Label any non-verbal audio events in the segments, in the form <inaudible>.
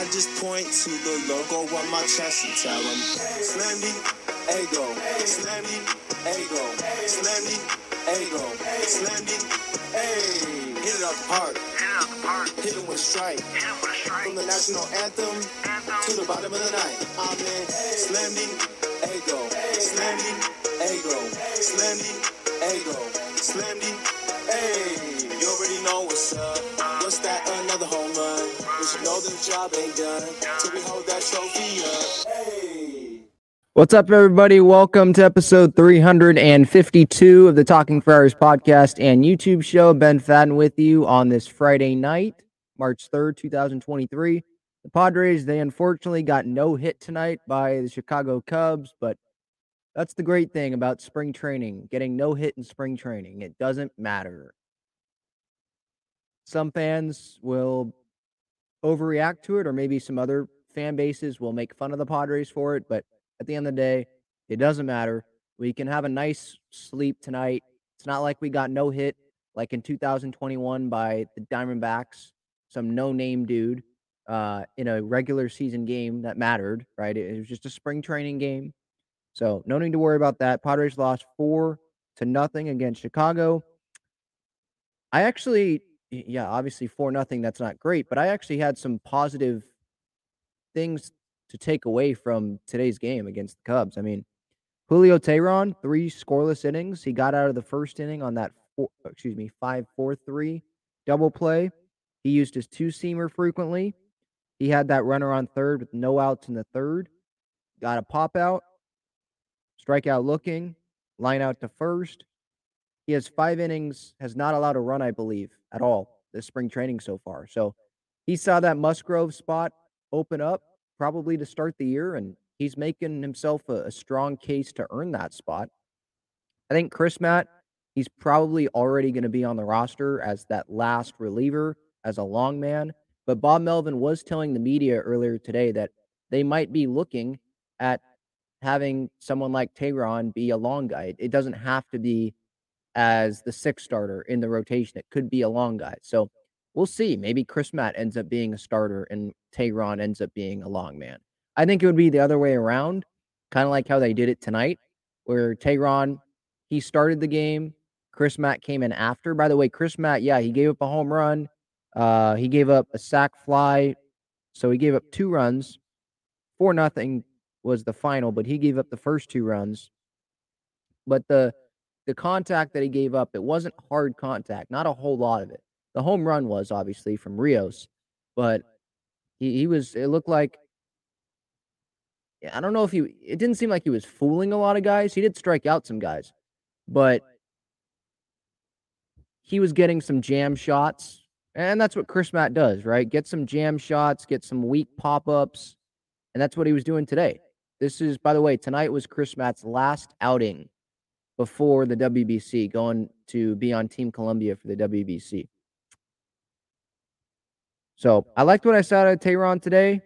I just point to the logo on my chest and tell them, Slam D, ego, Slam D, ego, Slam D, ego, Slam D, hey, hit it up hard, hit it with a strike, from the national anthem to the bottom of the night. I'm in Slam D, ego, Slam D, ego, Slam D, ego, Slam D, hey, you already know what's up. What's that? Another home run. What's up, everybody? Welcome to episode 352 of the Talking Friars podcast and YouTube show. Ben Fadden with you on this Friday night, March 3rd, 2023. The Padres, they unfortunately got no hit tonight by the Chicago Cubs, but that's the great thing about spring training getting no hit in spring training. It doesn't matter. Some fans will overreact to it, or maybe some other fan bases will make fun of the Padres for it. But at the end of the day, it doesn't matter. We can have a nice sleep tonight. It's not like we got no hit like in 2021 by the Diamondbacks, some no name dude uh, in a regular season game that mattered, right? It, it was just a spring training game. So no need to worry about that. Padres lost four to nothing against Chicago. I actually yeah, obviously four nothing. That's not great, but I actually had some positive things to take away from today's game against the Cubs. I mean, Julio Teheran, three scoreless innings. He got out of the first inning on that four, excuse me, five four three double play. He used his two seamer frequently. He had that runner on third with no outs in the third. Got a pop out, strikeout looking, line out to first. He has five innings, has not allowed a run, I believe, at all this spring training so far. So he saw that Musgrove spot open up probably to start the year, and he's making himself a, a strong case to earn that spot. I think Crismatt, he's probably already going to be on the roster as that last reliever, as a long man. But Bob Melvin was telling the media earlier today that they might be looking at having someone like Teheran be a long guy. It doesn't have to be as the sixth starter in the rotation. It could be a long guy. So we'll see. Maybe Crismatt ends up being a starter and Teheran ends up being a long man. I think it would be the other way around, kind of like how they did it tonight, where Teheran, he started the game. Crismatt came in after. By the way, Crismatt, yeah, he gave up a home run. Uh, he gave up a sac fly. So he gave up two runs. Four nothing was the final, but he gave up the first two runs. But the the contact that he gave up, it wasn't hard contact, not a whole lot of it. The home run was obviously from Rios, but he, he was, it looked like, I don't know if he, it didn't seem like he was fooling a lot of guys. He did strike out some guys, but he was getting some jam shots. And that's what Crismatt does, right? Get some jam shots, get some weak pop ups. And that's what he was doing today. This is, by the way, tonight was Crismatt's last outing before the WBC, going to be on Team Colombia for the WBC. So I liked what I saw out of Teheran today.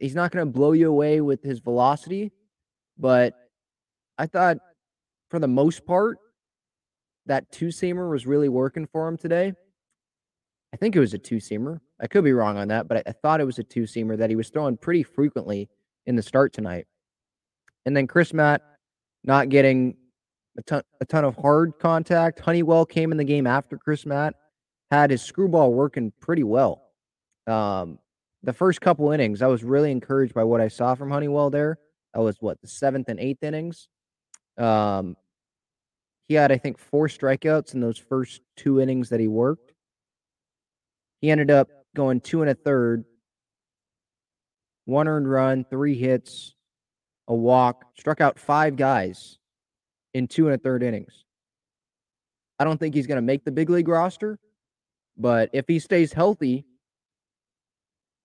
He's not going to blow you away with his velocity, but I thought for the most part, that two seamer was really working for him today. I think it was a two seamer. I could be wrong on that, but I, I thought it was a two seamer that he was throwing pretty frequently in the start tonight. And then Crismatt not getting a ton, a ton of hard contact. Honeywell came in the game after Crismatt, had his screwball working pretty well. Um, the first couple innings, I was really encouraged by what I saw from Honeywell there. That was what the seventh and eighth innings. Um, he had, I think, four strikeouts in those first two innings that he worked. He ended up going two and a third, one earned run, three hits, a walk, struck out five guys in two and a third innings. I don't think he's going to make the big league roster, but if he stays healthy,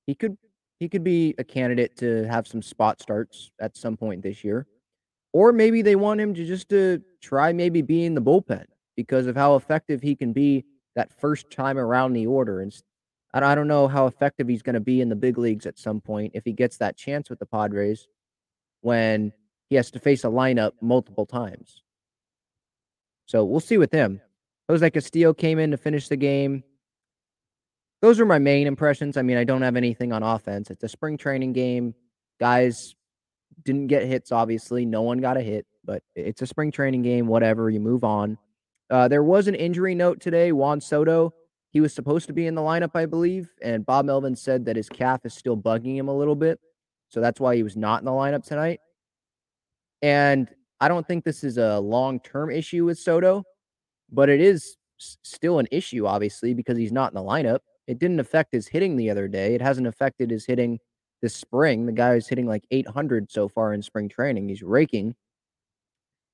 he could he could be a candidate to have some spot starts at some point this year. Or maybe they want him to just to try maybe being the bullpen because of how effective he can be that first time around the order. And I don't know how effective he's going to be in the big leagues at some point if he gets that chance with the Padres when he has to face a lineup multiple times. So we'll see with him. Jose Castillo came in to finish the game. those are my main impressions. I mean, I don't have anything on offense. It's a spring training game. Guys didn't get hits, obviously. No one got a hit, but it's a spring training game. Whatever, you move on. Uh, there was an injury note today. Juan Soto, he was supposed to be in the lineup, I believe, and Bob Melvin said that his calf is still bugging him a little bit. So that's why he was not in the lineup tonight. And I don't think this is a long term issue with Soto, but it is still an issue, obviously, because he's not in the lineup. It didn't affect his hitting the other day. It hasn't affected his hitting this spring. The guy is hitting like 800 so far in spring training. He's raking.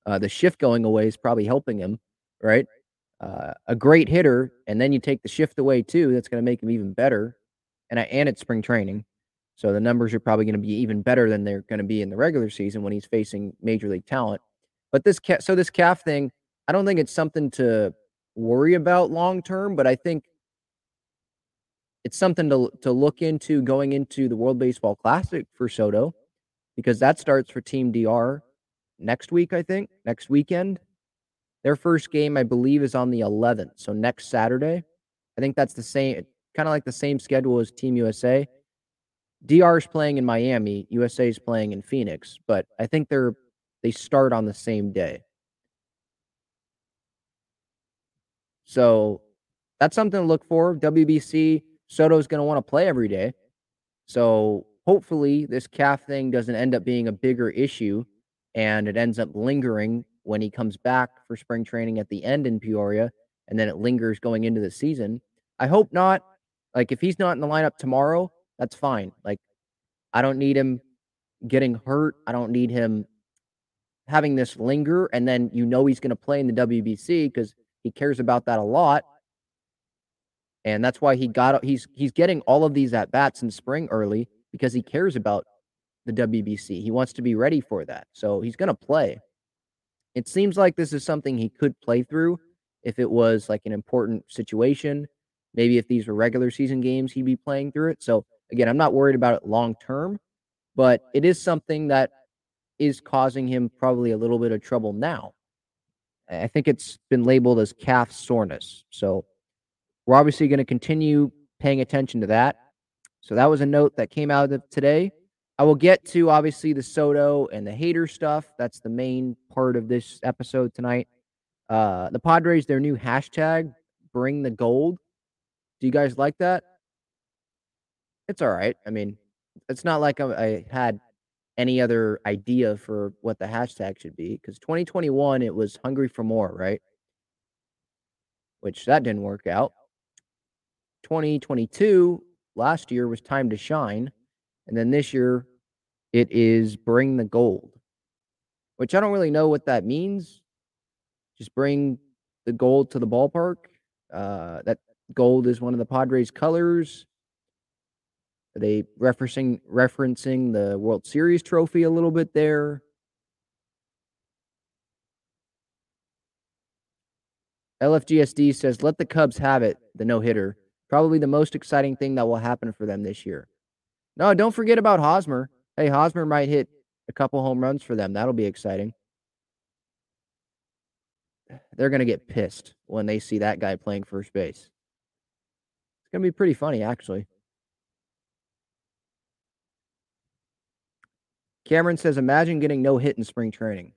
Uh, the shift going away is probably helping him, right? Uh, a great hitter, and then you take the shift away too. That's going to make him even better. And I, and it's spring training, so the numbers are probably going to be even better than they're going to be in the regular season when he's facing major league talent. But this so this calf thing, I don't think it's something to worry about long term, but I think it's something to to look into going into the World Baseball Classic for Soto because that starts for Team DR next week, I think, next weekend. Their first game, I believe, is on the 11th, so next Saturday. I think that's the same, kind of like the same schedule as Team USA. DR is playing in Miami, USA is playing in Phoenix, but I think they're they start on the same day. So that's something to look for. WBC Soto's going to want to play every day. So hopefully this calf thing doesn't end up being a bigger issue and it ends up lingering when he comes back for spring training at the end in Peoria and then it lingers going into the season. I hope not. Like if he's not in the lineup tomorrow, that's fine. Like I don't need him getting hurt. I don't need him having this linger and then you know he's going to play in the WBC because he cares about that a lot and that's why he got he's he's getting all of these at bats in spring early because he cares about the WBC. He wants to be ready for that. So he's going to play. It seems like this is something he could play through if it was like an important situation. Maybe if these were regular season games, he'd be playing through it. So again, I'm not worried about it long term, but it is something that is causing him probably a little bit of trouble now. I think it's been labeled as calf soreness. So we're obviously going to continue paying attention to that. So that was a note that came out of today. I will get to obviously the Soto and the Hader stuff. That's the main part of this episode tonight. Uh, the Padres, their new hashtag, bring the gold. Do you guys like that? It's all right. I mean, it's not like I, I had any other idea for what the hashtag should be because 2021 it was hungry for more, right? Which that didn't work out. 2022 last year was time to shine. And then this year it is bring the gold, which I don't really know what that means. Just bring the gold to the ballpark. Uh, that gold is one of the Padres' colors. Are they referencing referencing the World Series trophy a little bit there? LFGSD says, let the Cubs have it, the no hitter. Probably the most exciting thing that will happen for them this year. No, don't forget about Hosmer. Hey, Hosmer might hit a couple home runs for them. That'll be exciting. They're going to get pissed when they see that guy playing first base. It's going to be pretty funny, actually. Cameron says, imagine getting no hit in spring training.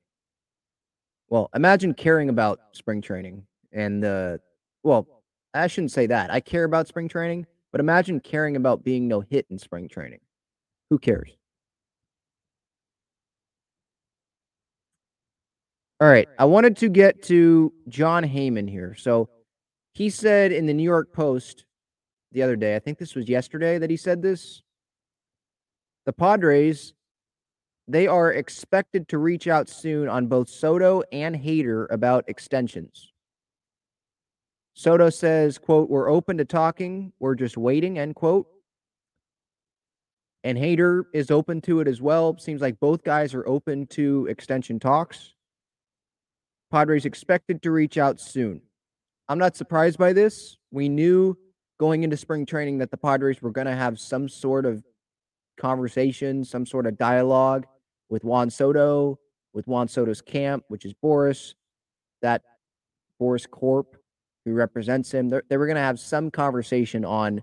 Well, imagine caring about spring training and the, well, I shouldn't say that. I care about spring training, but imagine caring about being no hit in spring training. Who cares? All right. I wanted to get to Jon Heyman here. So he said in the New York Post the other day, I think this was yesterday that he said this. The Padres, they are expected to reach out soon on both Soto and Hader about extensions. Soto says, quote, we're open to talking. We're just waiting, end quote. And Hader is open to it as well. Seems like both guys are open to extension talks. Padres expected to reach out soon. I'm not surprised by this. We knew going into spring training that the Padres were going to have some sort of conversation, some sort of dialogue with Juan Soto, with Juan Soto's camp, which is Boras, that Boras Corp who represents him. They were going to have some conversation on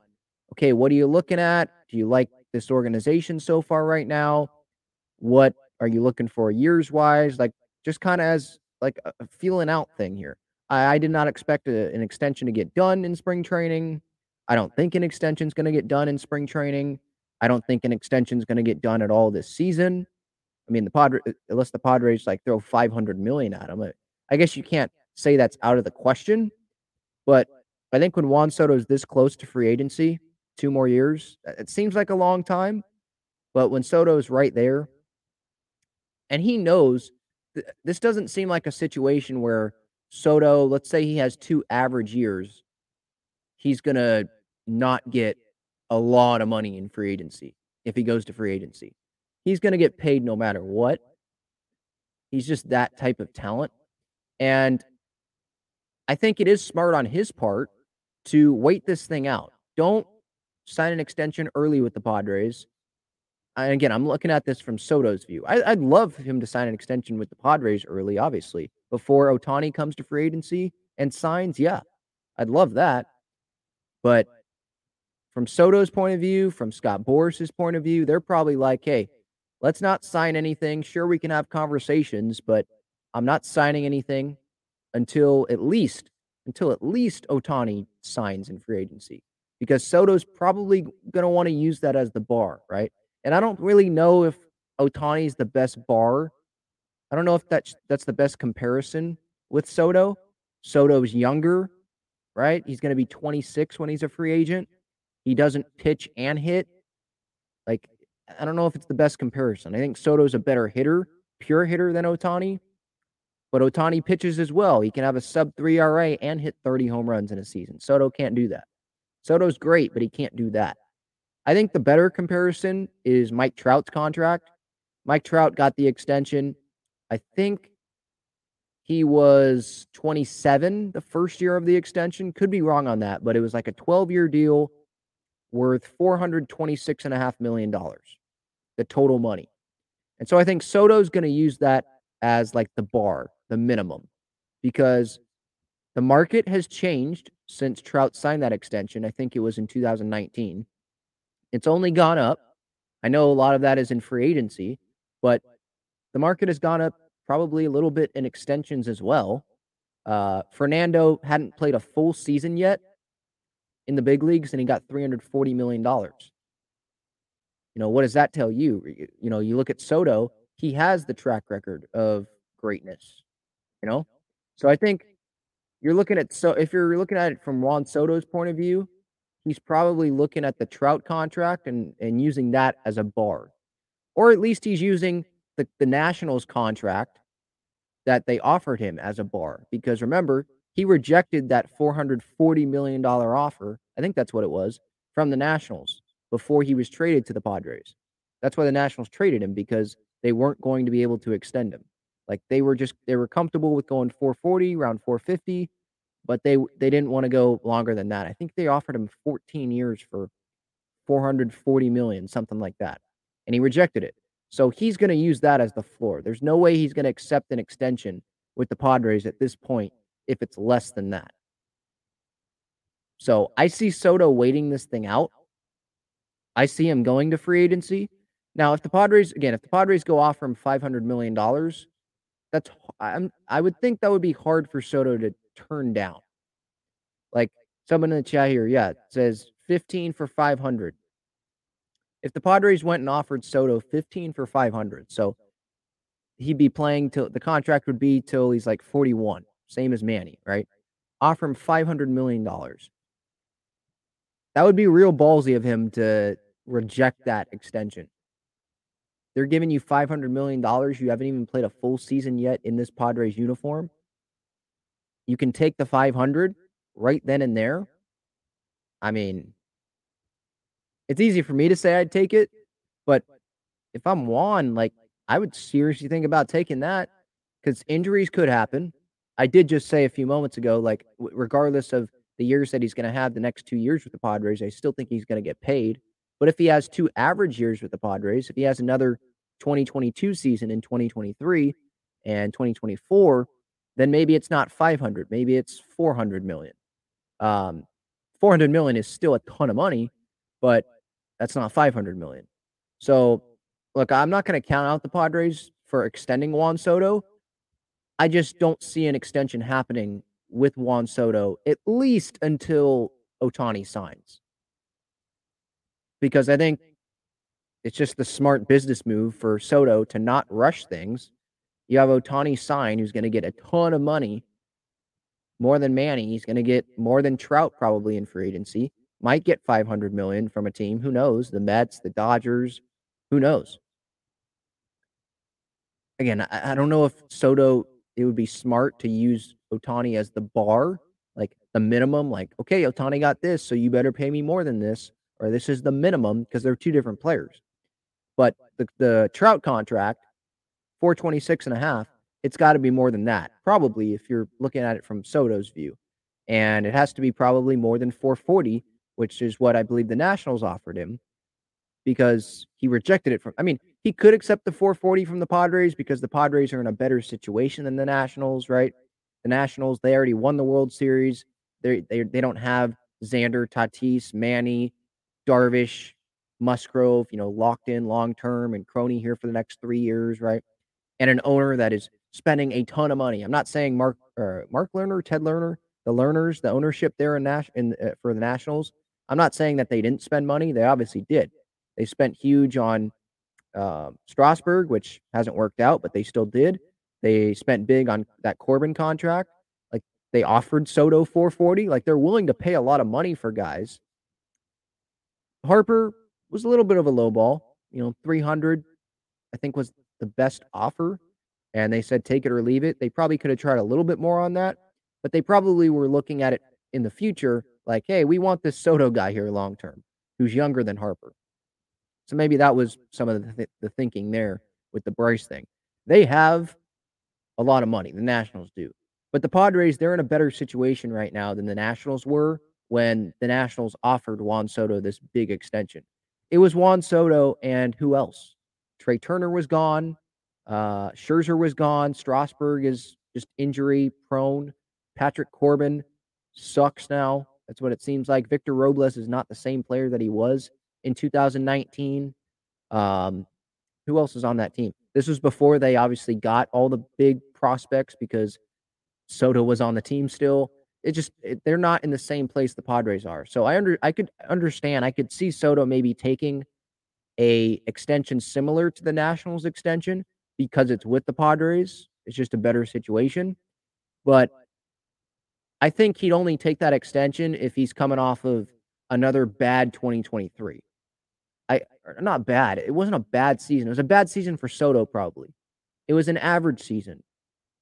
okay, what are you looking at? Do you like this organization so far right now? What are you looking for years wise? Like just kind of as like a, a feeling out thing here. I, I did not expect a, an extension to get done in spring training. I don't think an extension is going to get done in spring training. I don't think an extension is going to get done at all this season. I mean, the Padres, uh, unless the Padres like throw 500 million at him, I guess you can't say that's out of the question. But I think when Juan Soto is this close to free agency, two more years, it seems like a long time. But when Soto's right there, and he knows th- this doesn't seem like a situation where Soto, let's say he has two average years, he's going to not get a lot of money in free agency if he goes to free agency. He's going to get paid no matter what. He's just that type of talent. And I think it is smart on his part to wait this thing out. Don't sign an extension early with the Padres. And again, I'm looking at this from Soto's view. I, would love him to sign an extension with the Padres early, obviously, before Ohtani comes to free agency and signs. Yeah, I'd love that. But from Soto's point of view, from Scott Boras's point of view, they're probably like, hey, let's not sign anything. Sure, we can have conversations, but I'm not signing anything until at least until at least Ohtani signs in free agency because Soto's probably going to want to use that as the bar, right? And I don't really know if Ohtani is the best bar. I don't know if that's that's the best comparison with Soto. Soto's younger, right? He's going to be 26 when he's a free agent. He doesn't pitch and hit. Like I don't know if it's the best comparison. I think Soto's a better hitter, pure hitter than Ohtani, But Ohtani pitches as well. He can have a sub 3 RA and hit 30 home runs in a season. Soto can't do that. Soto's great, but he can't do that. I think the better comparison is Mike Trout's contract. Mike Trout got the extension. I think he was 27 the first year of the extension. Could be wrong on that, but it was like a 12 year deal worth $426.5 million, the total money. And so I think Soto's going to use that as like the bar the minimum because the market has changed since Trout signed that extension. I think it was in 2019. It's only gone up. I know a lot of that is in free agency, but the market has gone up probably a little bit in extensions as well. Uh, Fernando hadn't played a full season yet in the big leagues, and he got $340 million. You know, what does that tell you? You know, you look at Soto, he has the track record of greatness you know? So I think you're looking at so if you're looking at it from Juan Soto's point of view, he's probably looking at the Trout contract and and using that as a bar. Or at least he's using the, the Nationals contract that they offered him as a bar. Because remember, he rejected that $440 million offer. I think that's what it was from the Nationals before he was traded to the Padres. That's why the Nationals traded him because they weren't going to be able to extend him. Like they were just they were comfortable with going 440, around 450, but they they didn't want to go longer than that. I think they offered him 14 years for 440 million, something like that. And he rejected it. So he's going to use that as the floor. There's no way he's going to accept an extension with the Padres at this point if it's less than that. So I see Soto waiting this thing out. I see him going to free agency. Now, if the Padres, again, if the Padres go offer him $500 million, that's I'm I would think that would be hard for Soto to turn down. Like someone in the chat here, yeah, says 15 for 500. If the Padres went and offered Soto 15 for 500, so he'd be playing till the contract would be till he's like 41, same as Manny, right? Offer him 500 million dollars. That would be real ballsy of him to reject that extension. They're giving you $500 million. You haven't even played a full season yet in this Padres uniform. You can take the 500 right then and there. I mean, it's easy for me to say I'd take it, but if I'm Juan, like I would seriously think about taking that because injuries could happen. I did just say a few moments ago, like regardless of the years that he's going to have the next two years with the Padres, I still think he's going to get paid. But if he has two average years with the Padres, if he has another 2022 season in 2023 and 2024, then maybe it's not 500, maybe it's 400 million. Um, 400 million is still a ton of money, but that's not 500 million. So, look, I'm not going to count out the Padres for extending Juan Soto. I just don't see an extension happening with Juan Soto, at least until Ohtani signs. Because I think it's just the smart business move for Soto to not rush things. You have Ohtani sign, who's going to get a ton of money, more than Manny. He's going to get more than Trout probably in free agency. Might get 500 million from a team. Who knows? The Mets, the Dodgers, who knows? Again, I, I don't know if Soto it would be smart to use Ohtani as the bar, like the minimum, like, okay, Ohtani got this, so you better pay me more than this, or this is the minimum because they're two different players. But the, the Trout contract, 426 and a half, it's got to be more than that. Probably if you're looking at it from Soto's view. And it has to be probably more than 440, which is what I believe the Nationals offered him because he rejected it from I mean, he could accept the 440 from the Padres because the Padres are in a better situation than the Nationals, right? The Nationals, they already won the World Series. They they they don't have Xander, Tatis, Manny, Darvish, Musgrove, you know, locked in long term and Crony here for the next three years, right? And an owner that is spending a ton of money. I'm not saying Mark uh, Mark Lerner, Ted Lerner, the Lerners, the ownership there in Nash in uh, for the Nationals. I'm not saying that they didn't spend money. They obviously did. They spent huge on uh, Strasburg, which hasn't worked out, but they still did. They spent big on that Corbin contract. Like they offered Soto 440. Like they're willing to pay a lot of money for guys. Harper was a little bit of a low ball. You know, 300, I think was the best offer. And they said take it or leave it. They probably could have tried a little bit more on that, but they probably were looking at it in the future like, hey, we want this Soto guy here long term who's younger than Harper. So maybe that was some of the, th- the thinking there with the Bryce thing. They have a lot of money, the Nationals do. But the Padres, they're in a better situation right now than the Nationals were when the Nationals offered Juan Soto this big extension. It was Juan Soto and who else? Trey Turner was gone. Uh, Scherzer was gone. Strasburg is just injury prone. Patrick Corbin sucks now. That's what it seems like. Victor Robles is not the same player that he was in 2019. Um, who else is on that team? This was before they obviously got all the big prospects because Soto was on the team still. It just it, they're not in the same place the Padres are. So I under I could understand. I could see Soto maybe taking a extension similar to the Nationals extension because it's with the Padres. It's just a better situation. But I think he'd only take that extension if he's coming off of another bad 2023. I not bad. It wasn't a bad season. It was a bad season for Soto, probably. It was an average season,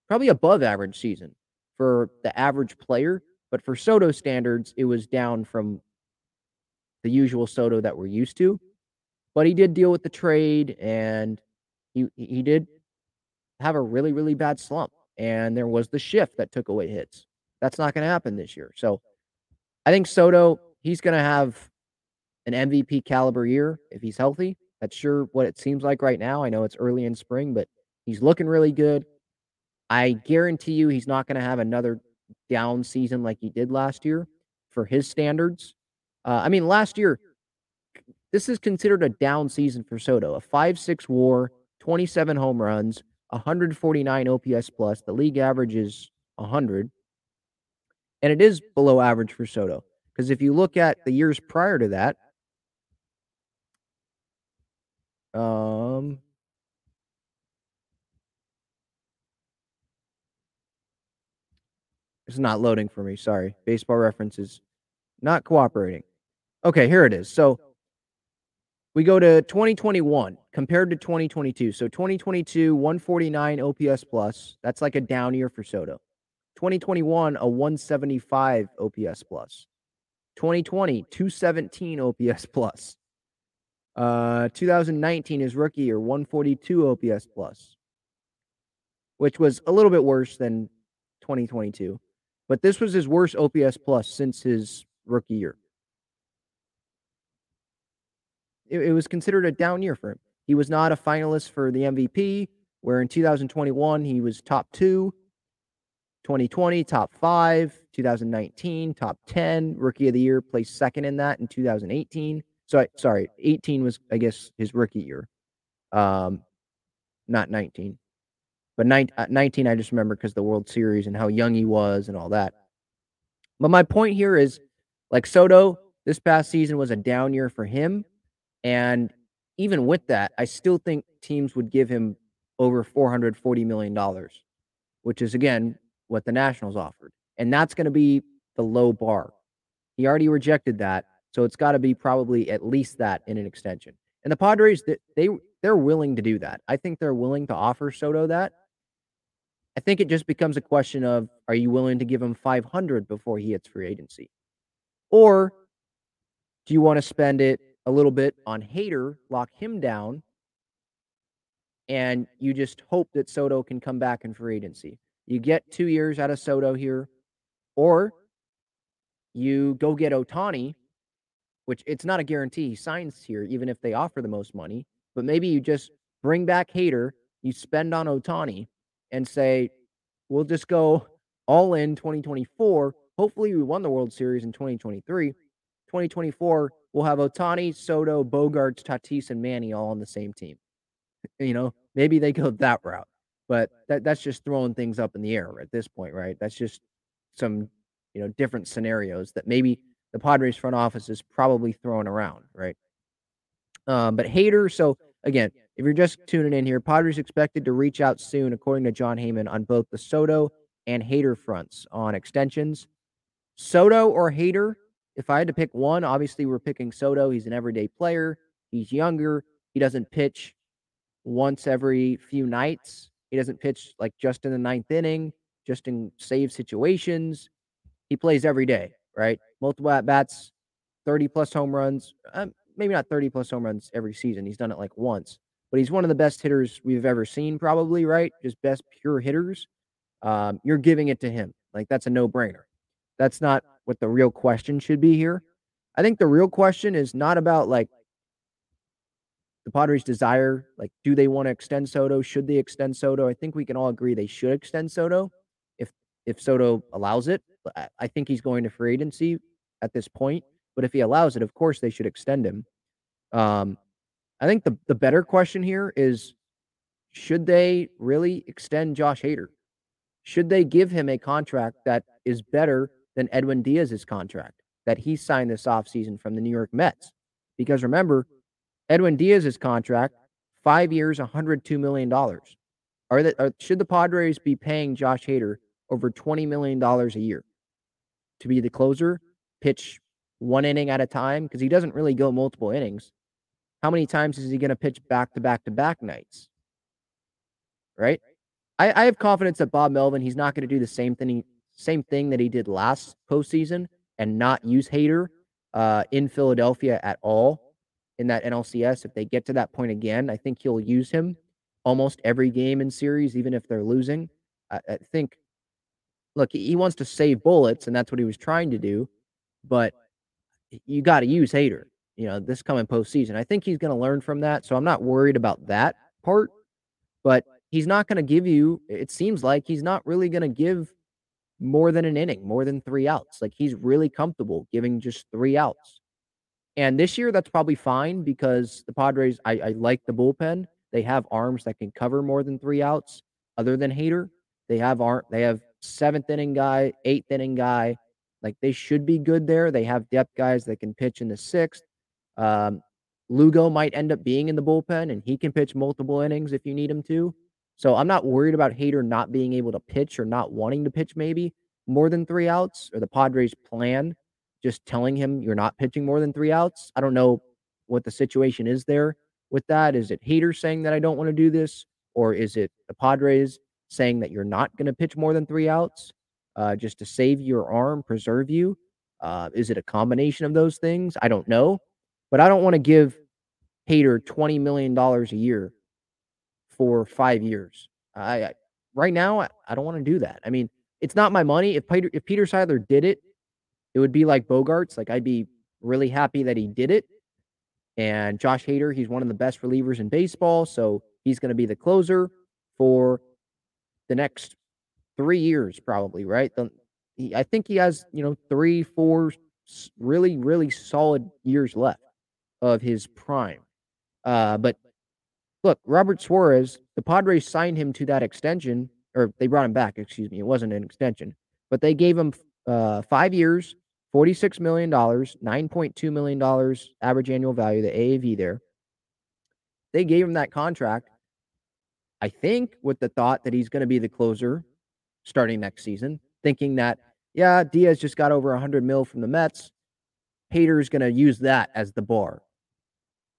probably above average season for the average player. But for Soto standards, it was down from the usual Soto that we're used to. But he did deal with the trade, and he he did have a really really bad slump. And there was the shift that took away hits. That's not to happen this year. So I think Soto he's to have an MVP caliber year if he's healthy. That's sure what it seems like right now. I know it's early in spring, but he's looking really good. I guarantee you he's not going to have another down season like he did last year for his standards. Uh, I mean, last year, this is considered a down season for Soto. A 5 6 war, 27 home runs, 149 OPS plus. The league average is 100. And it is below average for Soto. Because if you look at the years prior to that, um, it's not loading for me. Sorry. Baseball reference is not cooperating. Okay, here it is. So we go to 2021 compared to 2022. So 2022, 149 OPS plus. That's like a down year for Soto. 2021, a 175 OPS plus. 2020, 217 OPS plus. Uh, 2019, his rookie year, 142 OPS plus, which was a little bit worse than 2022. But this was his worst OPS plus since his rookie year. It, it was considered a down year for him. He was not a finalist for the MVP, where in 2021 he was top two. 2020, top five. 2019, top 10. Rookie of the year, placed second in that in 2018. So sorry, 18 was I guess his rookie year. Um, not 19. But 19, uh, 19 I just remember because the World Series and how young he was and all that. But my point here is like Soto, this past season was a down year for him. And even with that, I still think teams would give him over $440 million, which is, again, what the Nationals offered. And that's going to be the low bar. He already rejected that. So it's got to be probably at least that in an extension. And the Padres, they they're willing to do that. I think they're willing to offer Soto that. I think it just becomes a question of are you willing to give him 500 before he hits free agency? Or do you want to spend it a little bit on Hader, lock him down, and you just hope that Soto can come back in free agency? You get two years out of Soto here, or you go get Ohtani, which it's not a guarantee he signs here, even if they offer the most money. But maybe you just bring back Hader, you spend on Ohtani, and say, we'll just go all in 2024. Hopefully, we won the World Series in 2023. 2024, we'll have Ohtani, Soto, Bogaerts, Tatis, and Manny all on the same team. <laughs> You know, maybe they go that route, but that, that's just throwing things up in the air at this point, right? That's just some, you know, different scenarios that maybe the Padres front office is probably throwing around, right? Um, but Hader, so again, if you're just tuning in here, Padres expected to reach out soon, according to Jon Heyman, on both the Soto and Hader fronts on extensions. Soto or Hader, if I had to pick one, obviously we're picking Soto. He's an everyday player. He's younger. He doesn't pitch once every few nights. He doesn't pitch like just in the ninth inning, just in save situations. He plays every day, right? Multiple at bats, 30 plus home runs. Um, maybe not 30 plus home runs every season. He's done it like once, but he's one of the best hitters we've ever seen, probably, right? Just best pure hitters. Um, you're giving it to him. Like that's a no brainer. That's not what the real question should be here. I think the real question is not about like the Padres' desire. Like, do they want to extend Soto? Should they extend Soto? I think we can all agree they should extend Soto if if Soto allows it. I think he's going to free agency at this point. But if he allows it, of course they should extend him. Um, I think the the better question here is should they really extend Josh Hader? Should they give him a contract that is better than Edwin Diaz's contract that he signed this offseason from the New York Mets. Because remember, Edwin Diaz's contract, five years, $102 million. Are that are, should the Padres be paying Josh Hader over $20 million a year to be the closer, pitch one inning at a time? Because he doesn't really go multiple innings. How many times is he going to pitch back to back to back nights? Right? I, I have confidence that Bob Melvin, he's not going to do the same thing same thing that he did last postseason and not use Hader uh, in Philadelphia at all in that NLCS. If they get to that point again, I think he'll use him almost every game in series, even if they're losing. I, I think, look, he wants to save bullets, and that's what he was trying to do. But you got to use Hader, you know, this coming postseason. I think he's going to learn from that. So I'm not worried about that part. But he's not going to give you, it seems like he's not really going to give more than an inning, more than three outs. Like he's really comfortable giving just three outs. And this year, that's probably fine because the Padres, I, I like the bullpen. They have arms that can cover more than three outs, other than Hader. They have arm, they have seventh inning guy, eighth inning guy. Like they should be good there. They have depth guys that can pitch in the sixth. Um, Lugo might end up being in the bullpen, and he can pitch multiple innings if you need him to. So I'm not worried about Hader not being able to pitch or not wanting to pitch maybe more than three outs or the Padres plan just telling him you're not pitching more than three outs. I don't know what the situation is there with that. Is it Hader saying that I don't want to do this? Or is it the Padres saying that you're not going to pitch more than three outs uh, just to save your arm, preserve you? Uh, is it a combination of those things? I don't know. But I don't want to give Hader $20 million a year for five years. I, I right now I, I don't want to do that. I mean, it's not my money. If Peter if Peter Seidler did it, it would be like Bogaerts. Like I'd be really happy that he did it. And Josh Hader, he's one of the best relievers in baseball, so he's going to be the closer for the next three years, probably. Right? The, he, I think he has you know three, four really, really solid years left. of his prime. Uh, but look, Robert Suarez, the Padres signed him to that extension, or they brought him back, excuse me. It wasn't an extension, but they gave him uh, five years, $46 million, $9.2 million average annual value, the AAV there. They gave him that contract, I think, with the thought that he's going to be the closer starting next season, thinking that, yeah, Diaz just got over 100 mil from the Mets. Hader's going to use that as the bar.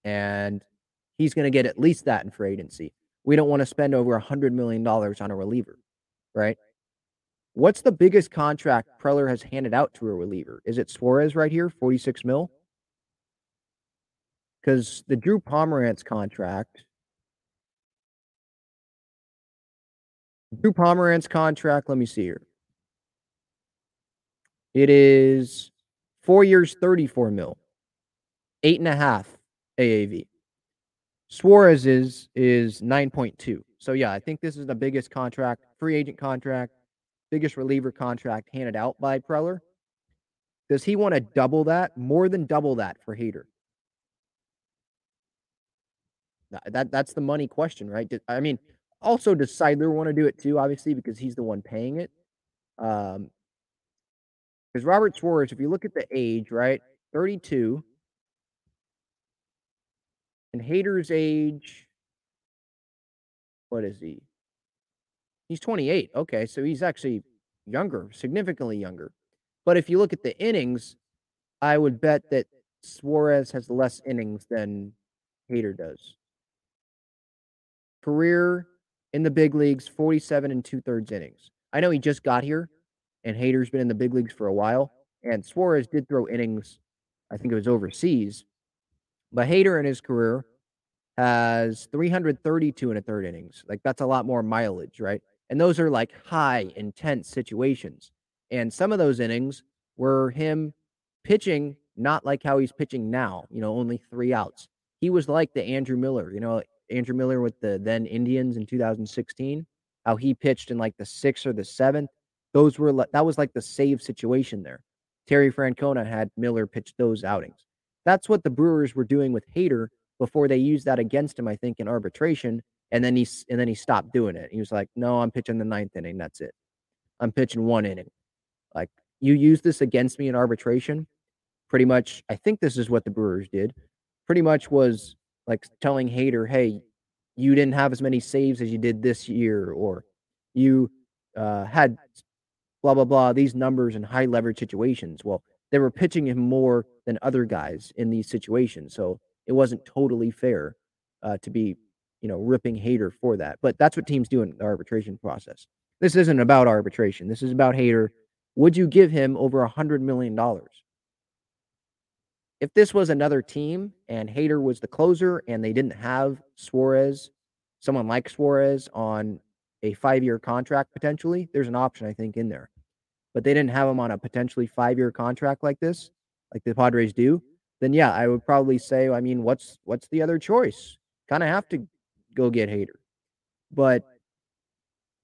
And he's going to get at least that in free agency. We don't want to spend over $100 million on a reliever, right? What's the biggest contract Preller has handed out to a reliever? Is it Suarez right here, 46 mil? Because the Drew Pomeranz contract, Drew Pomeranz contract, let me see here. It is four years, 34 mil, eight and a half AAV. Suarez is is 9.2. So yeah, I think this is the biggest contract, free agent contract biggest reliever contract handed out by Preller. Does he want to double that? More than double that for Hader? That that's the money question, right? I mean, also does Seidler want to do it too? Obviously, because he's the one paying it. Um, because Robert Suarez, if you look at the age, right, thirty-two, and Hader's age, what is he? He's 28. Okay, so he's actually younger, significantly younger. But if you look at the innings, I would bet that Suarez has less innings than Hader does. Career in the big leagues, 47 and two thirds innings. I know he just got here, and Hader's been in the big leagues for a while. And Suarez did throw innings, I think it was overseas. But Hader in his career has 332 and a third innings. Like that's a lot more mileage, right? And those are like high, intense situations. And some of those innings were him pitching not like how he's pitching now, you know, only three outs. He was like the Andrew Miller, you know, Andrew Miller with the then Indians in 2016, how he pitched in like the sixth or the seventh. Those were that was like the save situation there. Terry Francona had Miller pitch those outings. That's what the Brewers were doing with Hader before they used that against him, I think, in arbitration and then he and then he stopped doing it. He was like, "No, I'm pitching the ninth inning. That's it. I'm pitching one inning." Like you use this against me in arbitration. Pretty much, I think this is what the Brewers did. Pretty much was like telling Hader, "Hey, you didn't have as many saves as you did this year, or you uh, had blah blah blah these numbers in high leverage situations." Well, they were pitching him more than other guys in these situations, so it wasn't totally fair uh, to be you know, ripping Hader for that. But that's what teams do in the arbitration process. This isn't about arbitration. This is about Hader. Would you give him over a hundred million dollars? If this was another team and Hader was the closer and they didn't have Suarez, someone like Suarez on a five-year contract potentially, there's an option I think in there. But they didn't have him on a potentially five-year contract like this, like the Padres do. Then yeah, I would probably say, I mean, what's what's the other choice? Kind of have to go get Hader. But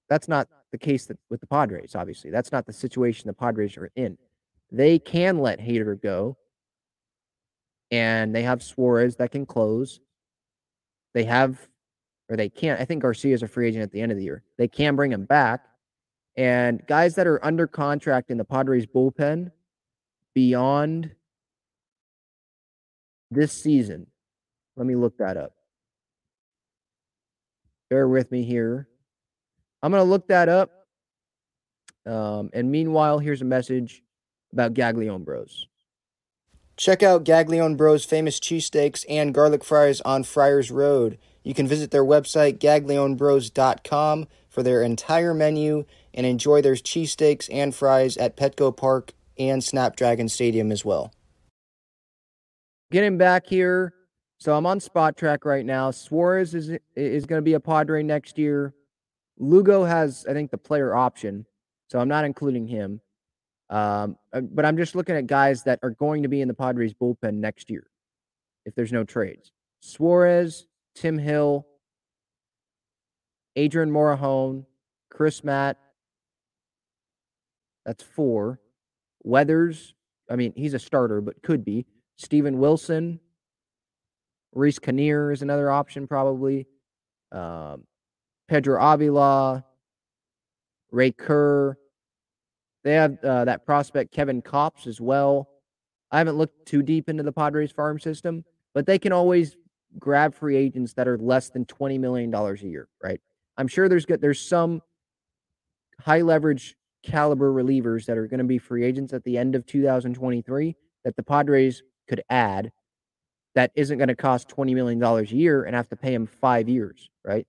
that's not the case that, with the Padres, obviously. That's not the situation the Padres are in. They can let Hader go, and they have Suarez that can close. They have, or they can't. I think Garcia is a free agent at the end of the year. They can bring him back. And guys that are under contract in the Padres bullpen beyond this season, let me look that up. Bear with me here. I'm going to look that up. Um, and meanwhile, here's a message about Gaglione Bros. Check out Gaglione Bros' famous cheesesteaks and garlic fries on Friars Road. You can visit their website, gaglionebros.com, for their entire menu and enjoy their cheesesteaks and fries at Petco Park and Snapdragon Stadium as well. Getting back here so I'm on Spotrac right now. Suarez is is going to be a Padre next year. Lugo has, I think, the player option, so I'm not including him. Um, uh, but I'm just looking at guys that are going to be in the Padres bullpen next year, if there's no trades. Suarez, Tim Hill, Adrian Morejon, Crismatt. That's four. Weathers, I mean, he's a starter, but could be. Steven Wilson, Reiss Knehr is another option, probably. Um, Pedro Avila, Ray Kerr. They have uh, that prospect Kevin Kopps as well. I haven't looked too deep into the Padres farm system, but they can always grab free agents that are less than $20 million a year, right? I'm sure there's good there's some high leverage caliber relievers that are going to be free agents at the end of 2023 that the Padres could add that isn't going to cost $20 million a year and have to pay him five years, right?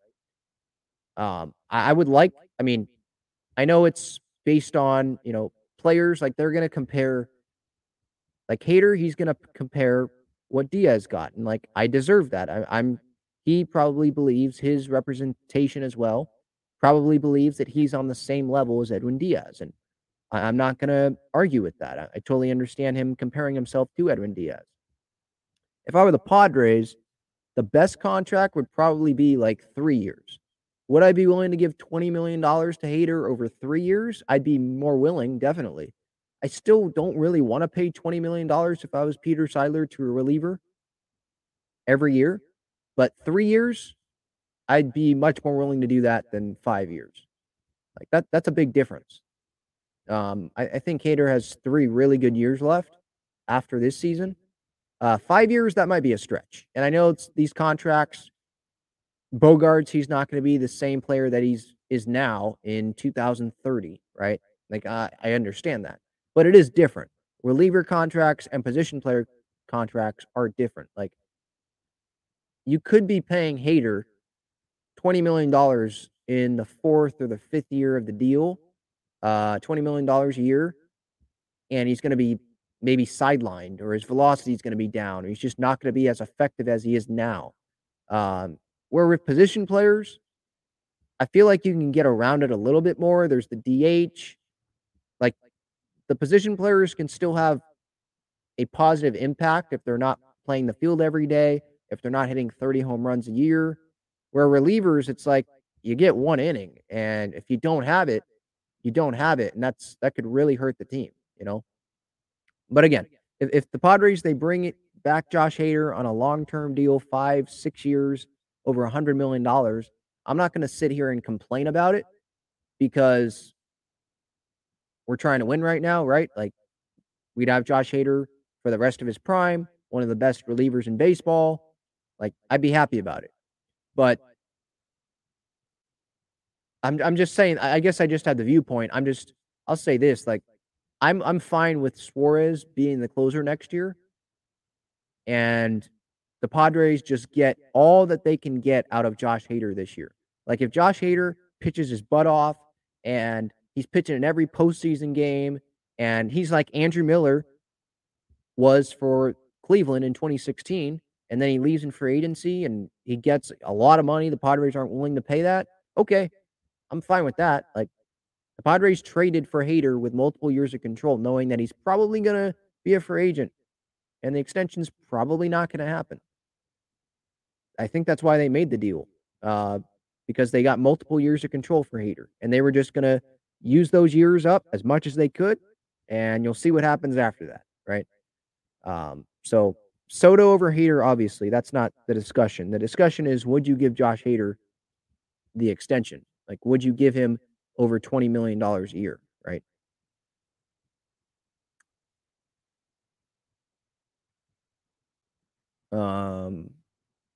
Um, I, I would like, I mean, I know it's based on, you know, players like they're going to compare, like Hader, he's going to compare what Diaz got. And like, I deserve that. I, I'm, he probably believes his representation as well, probably believes that he's on the same level as Edwin Diaz. And I, am not going to argue with that. I, I totally understand him comparing himself to Edwin Diaz. If I were the Padres, the best contract would probably be like three years. Would I be willing to give $20 million to Hader over three years? I'd be more willing, definitely. I still don't really want to pay $20 million if I was Peter Seidler to a reliever every year. But three years, I'd be much more willing to do that than five years. Like that, that's a big difference. Um, I, I think Hader has three really good years left after this season. Uh, five years, that might be a stretch. And I know it's these contracts. Bogaerts, he's not going to be the same player that he's is now in 2030, right? Like I, I understand that, but it is different. Reliever contracts and position player contracts are different. Like you could be paying Hader $20 million in the fourth or the fifth year of the deal, uh, $20 million a year, and he's going to be maybe sidelined or his velocity is going to be down or he's just not going to be as effective as he is now. Um, where with position players, I feel like you can get around it a little bit more. There's the DH. Like the position players can still have a positive impact if they're not playing the field every day, if they're not hitting 30 home runs a year. Where relievers, it's like you get one inning, and if you don't have it, you don't have it, and that's that could really hurt the team, you know. But again, if, if the Padres they bring it back Josh Hader on a long-term deal, five, six years, over a hundred million dollars, I'm not going to sit here and complain about it because we're trying to win right now, right? Like we'd have Josh Hader for the rest of his prime, one of the best relievers in baseball. Like I'd be happy about it. But I'm I'm just saying I guess I just had the viewpoint. I'm just I'll say this like I'm I'm fine with Suarez being the closer next year. And the Padres just get all that they can get out of Josh Hader this year. Like if Josh Hader pitches his butt off and he's pitching in every postseason game, and he's like Andrew Miller was for Cleveland in 2016, and then he leaves in free agency and he gets a lot of money. The Padres aren't willing to pay that. Okay, I'm fine with that. Like the Padres traded for Hader with multiple years of control, knowing that he's probably going to be a free agent and the extension's probably not going to happen. I think that's why they made the deal uh, because they got multiple years of control for Hader and they were just going to use those years up as much as they could. And you'll see what happens after that, right? Um, so Soto over Hader, obviously, that's not the discussion. The discussion is would you give Josh Hader the extension? Like, would you give him over $20 million a year, right? Um,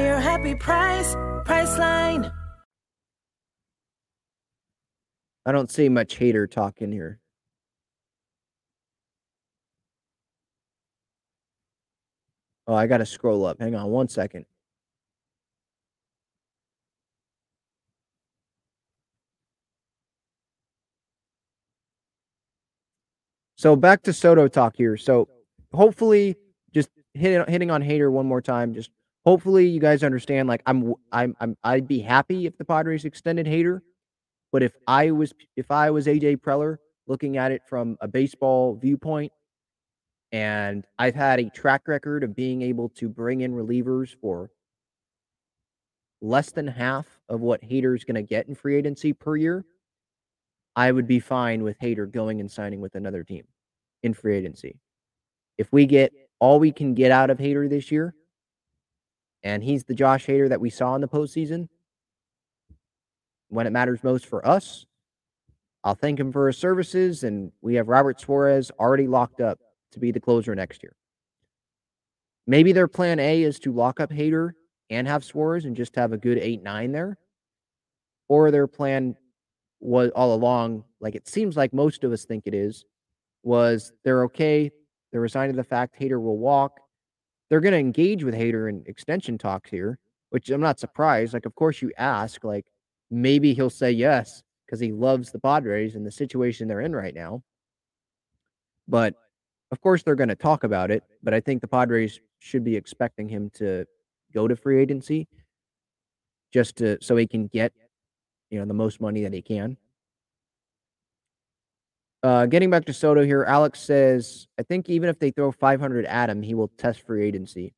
Your happy price, Priceline. I don't see much Hader talk in here. Oh, I got to scroll up. Hang on one second. So back to Soto talk here. So hopefully, just hit, hitting on Hader one more time. Just hopefully you guys understand. Like I'm, I'm, I'm, I'd be happy if the Padres extended Hader, but if I was, if I was AJ Preller looking at it from a baseball viewpoint, and I've had a track record of being able to bring in relievers for less than half of what Hader's going to get in free agency per year. I would be fine with Hader going and signing with another team in free agency. If we get all we can get out of Hader this year, and he's the Josh Hader that we saw in the postseason, when it matters most for us, I'll thank him for his services. And we have Robert Suarez already locked up to be the closer next year. Maybe their plan A is to lock up Hader and have Suarez and just have a good 8 9 there. Or their plan was all along, like it seems like most of us think it is, was they're okay. They're resigned to the fact Hader will walk. They're going to engage with Hader in extension talks here, which I'm not surprised. Like, of course, you ask, like, maybe he'll say yes because he loves the Padres and the situation they're in right now. But of course, they're going to talk about it. But I think the Padres should be expecting him to go to free agency just to so he can get you know the most money that he can. Uh, getting back to Soto here, Alex says, I think even if they throw 500 at him, he will test free agency.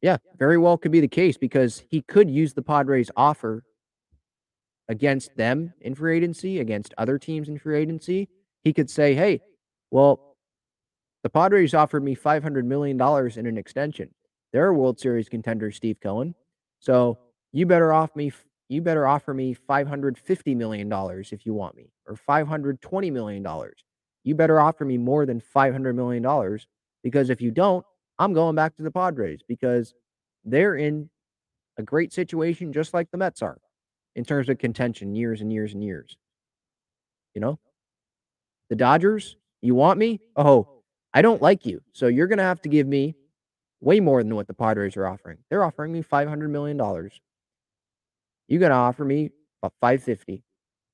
Yeah, very well could be the case because he could use the Padres' offer against them in free agency, against other teams in free agency. He could say, hey, well, the Padres offered me $500 million in an extension. They're a World Series contender, Steve Cohen. So you better off me you better offer me $550 million if you want me, or $520 million. You better offer me more than $500 million because if you don't, I'm going back to the Padres because they're in a great situation just like the Mets are in terms of contention years and years and years. You know, the Dodgers, you want me? Oh, I don't like you. So you're going to have to give me way more than what the Padres are offering. They're offering me $500 million. You're going to offer me about 550,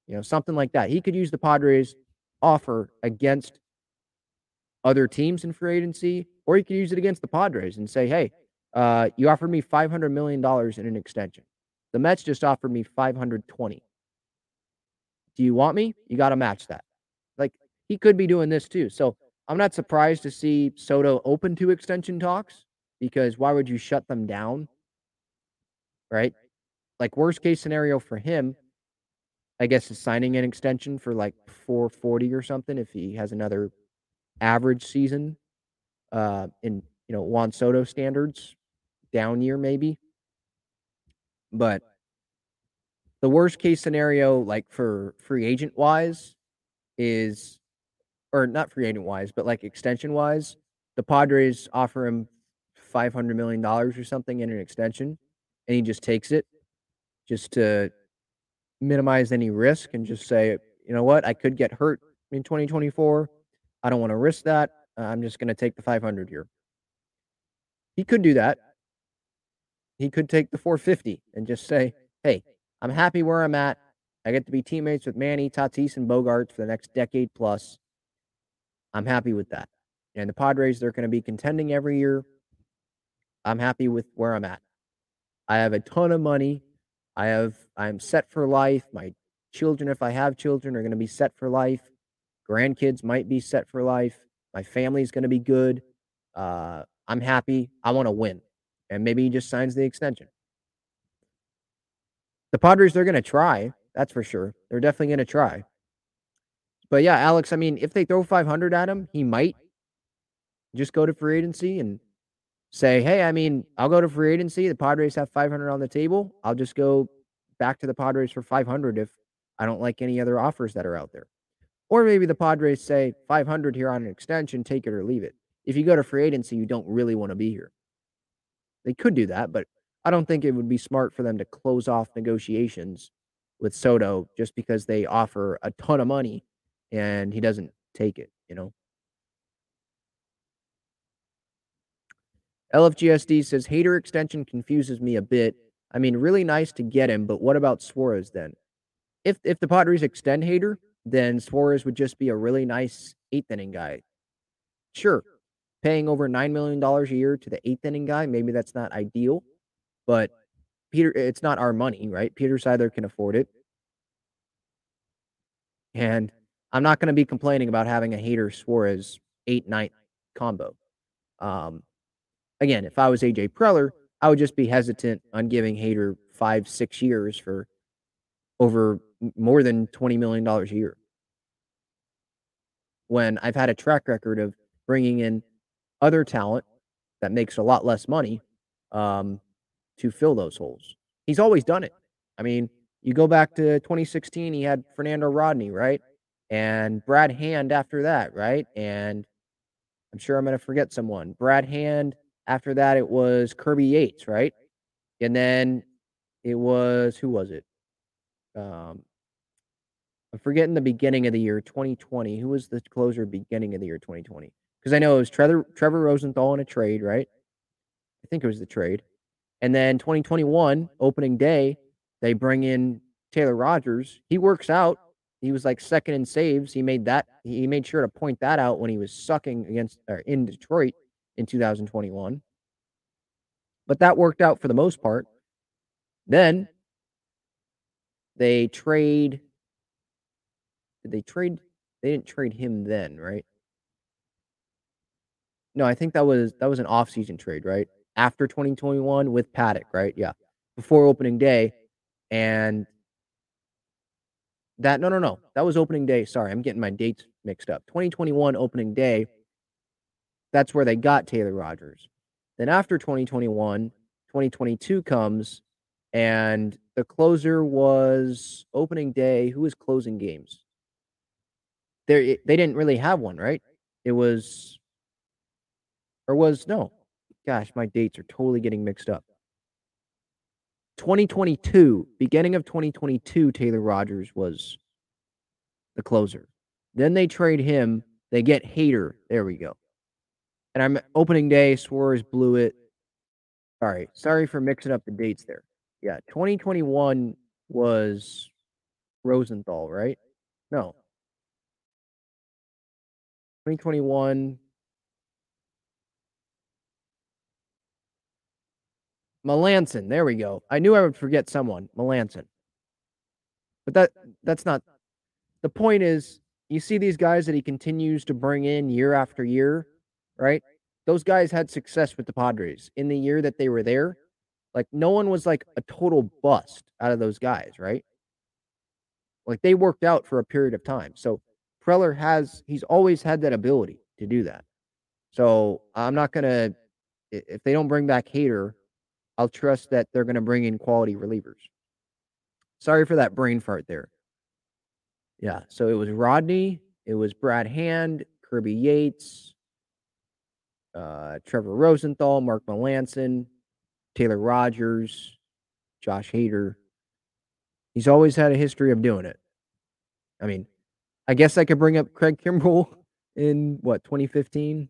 you know, something like that. He could use the Padres offer against other teams in free agency, or he could use it against the Padres and say, hey, uh, you offered me $500 million in an extension. The Mets just offered me 520. Do you want me? You got to match that. Like he could be doing this too. So I'm not surprised to see Soto open to extension talks because why would you shut them down? Right? Like worst case scenario for him, I guess is signing an extension for like 440 or something if he has another average season uh in you know Juan Soto standards, down year maybe. But the worst case scenario, like for free agent wise, is or not free agent wise, but like extension wise, the Padres offer him five hundred million dollars or something in an extension, and he just takes it, just to minimize any risk and just say, you know what, I could get hurt in 2024. I don't want to risk that. Uh, I'm just going to take the 500 here. He could do that. He could take the 450 and just say, hey, I'm happy where I'm at. I get to be teammates with Manny, Tatis, and Bogaerts for the next decade plus. I'm happy with that. And the Padres, they're going to be contending every year. I'm happy with where I'm at. I have a ton of money. I have I'm set for life. My children, if I have children, are going to be set for life. Grandkids might be set for life. My family's going to be good. Uh, I'm happy. I want to win. And maybe he just signs the extension. The Padres, they're going to try. That's for sure. They're definitely going to try. But yeah, Alex, I mean, if they throw 500 at him, he might just go to free agency and say, hey, I mean, I'll go to free agency. The Padres have 500 on the table. I'll just go back to the Padres for 500 if I don't like any other offers that are out there. Or maybe the Padres say 500 here on an extension, take it or leave it. If you go to free agency, you don't really want to be here. They could do that, but I don't think it would be smart for them to close off negotiations with Soto just because they offer a ton of money and he doesn't take it, you know? LFGSD says Hader extension confuses me a bit. I mean, really nice to get him, but what about Suarez then? If if the Padres extend Hader, then Suarez would just be a really nice eighth inning guy. Sure. paying over $9 million a year to the eighth inning guy, maybe that's not ideal, but Peter, it's not our money, right? Peter Seidler can afford it. And I'm not going to be complaining about having a Hader Suarez eight night combo. Um, again, if I was AJ Preller, I would just be hesitant on giving Hader five, six years for over more than $20 million a year. When I've had a track record of bringing in other talent that makes a lot less money um, to fill those holes. He's always done it. I mean, you go back to 2016, he had Fernando Rodney, right? And Brad Hand after that, right? And I'm sure I'm going to forget someone. Brad Hand after that, it was Kirby Yates, right? And then it was, who was it? Um, I'm forgetting the beginning of the year 2020. Who was the closer beginning of the year 2020? Because I know it was Trevor, Trevor Rosenthal in a trade, right? I think it was the trade. And then 2021, opening day, they bring in Taylor Rogers. He works out. He was like second in saves. He made that. He made sure to point that out when he was sucking against or in Detroit in 2021. But that worked out for the most part. Then they trade. Did they trade? They didn't trade him then, right? No, I think that was that was an off-season trade, right? After 2021 with Paddack, right? Yeah. Before opening day. And that no no no. That was opening day. Sorry, I'm getting my dates mixed up. 2021 opening day. That's where they got Taylor Rogers. Then after 2021, 2022 comes and the closer was opening day. Who was closing games? There they didn't really have one, right? It was or was no. Gosh, my dates are totally getting mixed up. 2022, beginning of 2022, Taylor Rogers was the closer. Then they trade him. They get Hader. There we go. And I'm opening day. Suarez blew it. Sorry, sorry for mixing up the dates there. Yeah, 2021 was Rosenthal, right? No. 2021 Melancon. There we go. I knew I would forget someone. Melancon. But that that's not the point is you see these guys that he continues to bring in year after year, right? Those guys had success with the Padres in the year that they were there. Like no one was like a total bust out of those guys, right? Like they worked out for a period of time. So Preller has he's always had that ability to do that. So I'm not gonna if they don't bring back Hader, I'll trust that they're to bring in quality relievers. Sorry for that brain fart there. Yeah, so it was Rodney, it was Brad Hand, Kirby Yates, uh, Trevor Rosenthal, Mark Melancon, Taylor Rogers, Josh Hader. He's always had a history of doing it. I mean, I guess I could bring up Craig Kimbrel <laughs> in what 2015.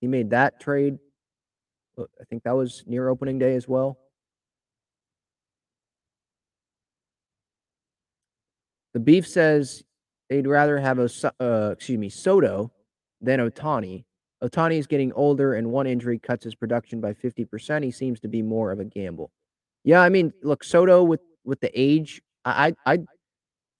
He made that trade I think that was near opening day as well. The beef says they'd rather have a uh, excuse me Soto than Ohtani. Ohtani is getting older, and one injury cuts his production by fifty percent. He seems to be more of a gamble. Yeah, I mean, look, Soto with with the age, I, I,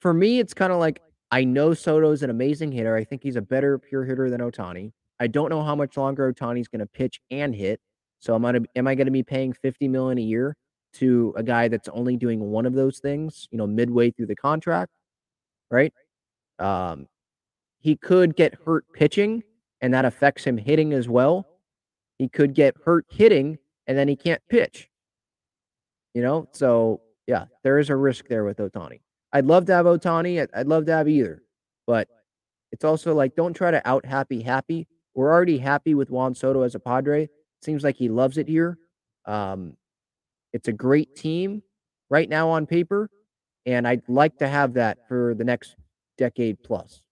for me, it's kind of like I know Soto's an amazing hitter. I think he's a better pure hitter than Ohtani. I don't know how much longer Ohtani's going to pitch and hit. So am I am I going to be paying 50 million a year to a guy that's only doing one of those things, you know, midway through the contract, right? Um, he could get hurt pitching and that affects him hitting as well. He could get hurt hitting and then he can't pitch. You know, so yeah, there is a risk there with Ohtani. I'd love to have Ohtani. I'd, love to have either, but it's also like don't try to out happy happy. We're already happy with Juan Soto as a Padre. Seems like he loves it here. Um, it's a great team right now on paper, and I'd like to have that for the next decade plus.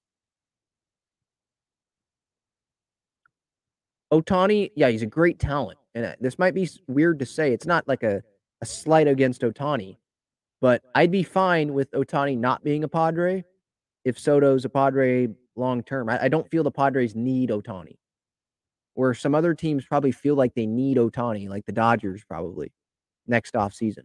Ohtani, yeah, he's a great talent. And uh, this might be weird to say. It's not like a, a slight against Ohtani, but I'd be fine with Ohtani not being a Padre if Soto's a Padre long term. I, I, don't feel the Padres need Ohtani. where some other teams probably feel like they need Ohtani, like the Dodgers probably next off season.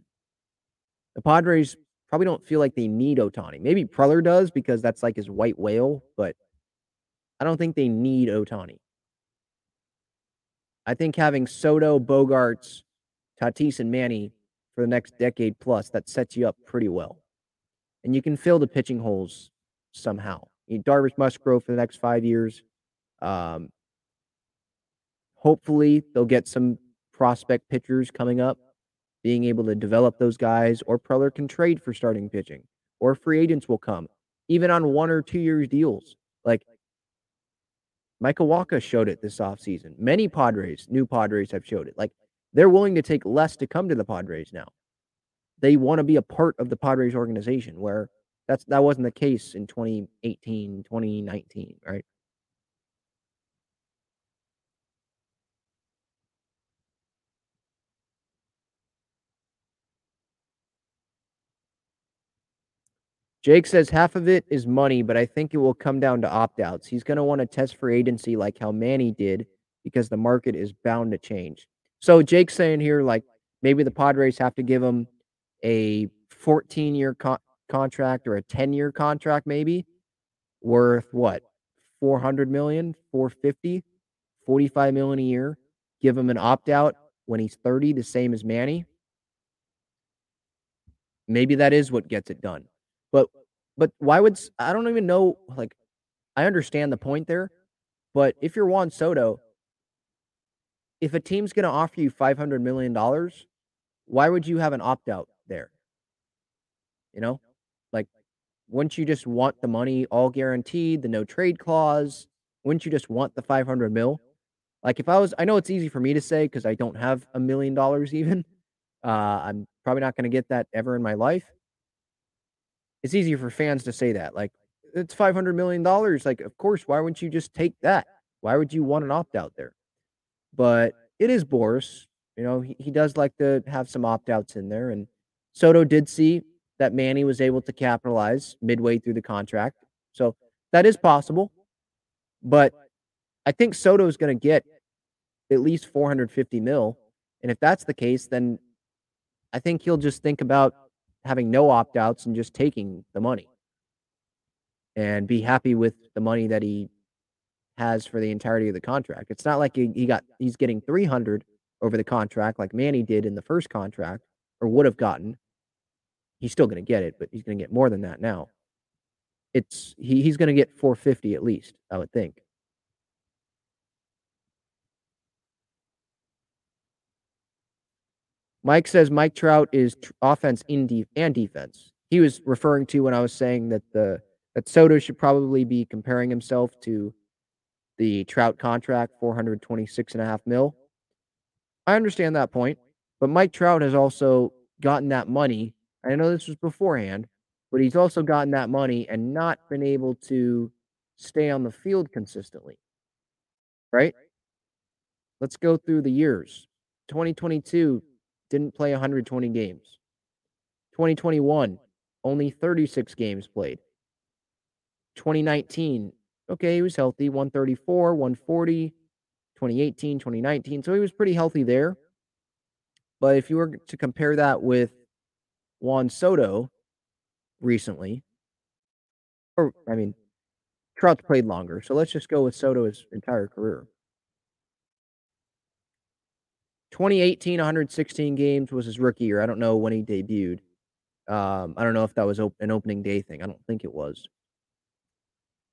The Padres probably don't feel like they need Ohtani. Maybe Preller does because that's like his white whale, but I don't think they need Ohtani. I think having Soto, Bogaerts, Tatis, and Manny for the next decade plus, that sets you up pretty well. And you can fill the pitching holes somehow. I mean, Darvish for the next five years. Um, hopefully, they'll get some prospect pitchers coming up, being able to develop those guys, or Preller can trade for starting pitching, or free agents will come, even on one or two years deals. Like Michael Wacha showed it this offseason. Many Padres, new Padres, have showed it. Like they're willing to take less to come to the Padres now. They want to be a part of the Padres organization where that's that wasn't the case in 2018, 2019, right? Jake says half of it is money, but I think it will come down to opt outs. He's going to want to test for agency like how Manny did because the market is bound to change. So Jake's saying here, like maybe the Padres have to give him a 14 year co- contract or a 10 year contract, maybe worth what 400 million, 450, 45 million a year. Give him an opt out when he's 30, the same as Manny. Maybe that is what gets it done. But but why would I don't even know like I understand the point there, but if you're Juan Soto, if a team's going to offer you 500 million dollars, why would you have an opt out there? You know? Like wouldn't you just want the money all guaranteed, the no trade clause? Wouldn't you just want the 500 mil? Like if I was I know it's easy for me to say cuz I don't have a million dollars even. Uh, I'm probably not going to get that ever in my life it's easier for fans to say that. Like, it's five hundred million dollars. Like, of course, why wouldn't you just take that? Why would you want an opt out there? But it is Boras. You know, he, he does like to have some opt outs in there. And Soto did see that Manny was able to capitalize midway through the contract. So that is possible. But I think Soto is going to get at least 450 mil. And if that's the case, then I think he'll just think about having no opt outs and just taking the money and be happy with the money that he has for the entirety of the contract. It's not like he, got he's getting 300 over the contract like Manny did in the first contract or would have gotten. He's still going to get it, but he's going to get more than that now. It's he, he's going to get 450 at least, I would think. Mike says Mike Trout is tr- offense in de- and defense. He was referring to when I was saying that the that Soto should probably be comparing himself to the Trout contract, 426 and a half mil. I understand that point, but Mike Trout has also gotten that money. I know this was beforehand, but he's also gotten that money and not been able to stay on the field consistently. Right? Let's go through the years. 2022, didn't play 120 games. 2021, only 36 games played. 2019, okay, he was healthy, 134, 140. 2018, 2019, so he was pretty healthy there. But if you were to compare that with Juan Soto recently, or I mean, Trout's played longer, so let's just go with Soto's entire career. 2018, 116 games was his rookie year. I don't know when he debuted. Um, I don't know if that was op- an opening day thing. I don't think it was.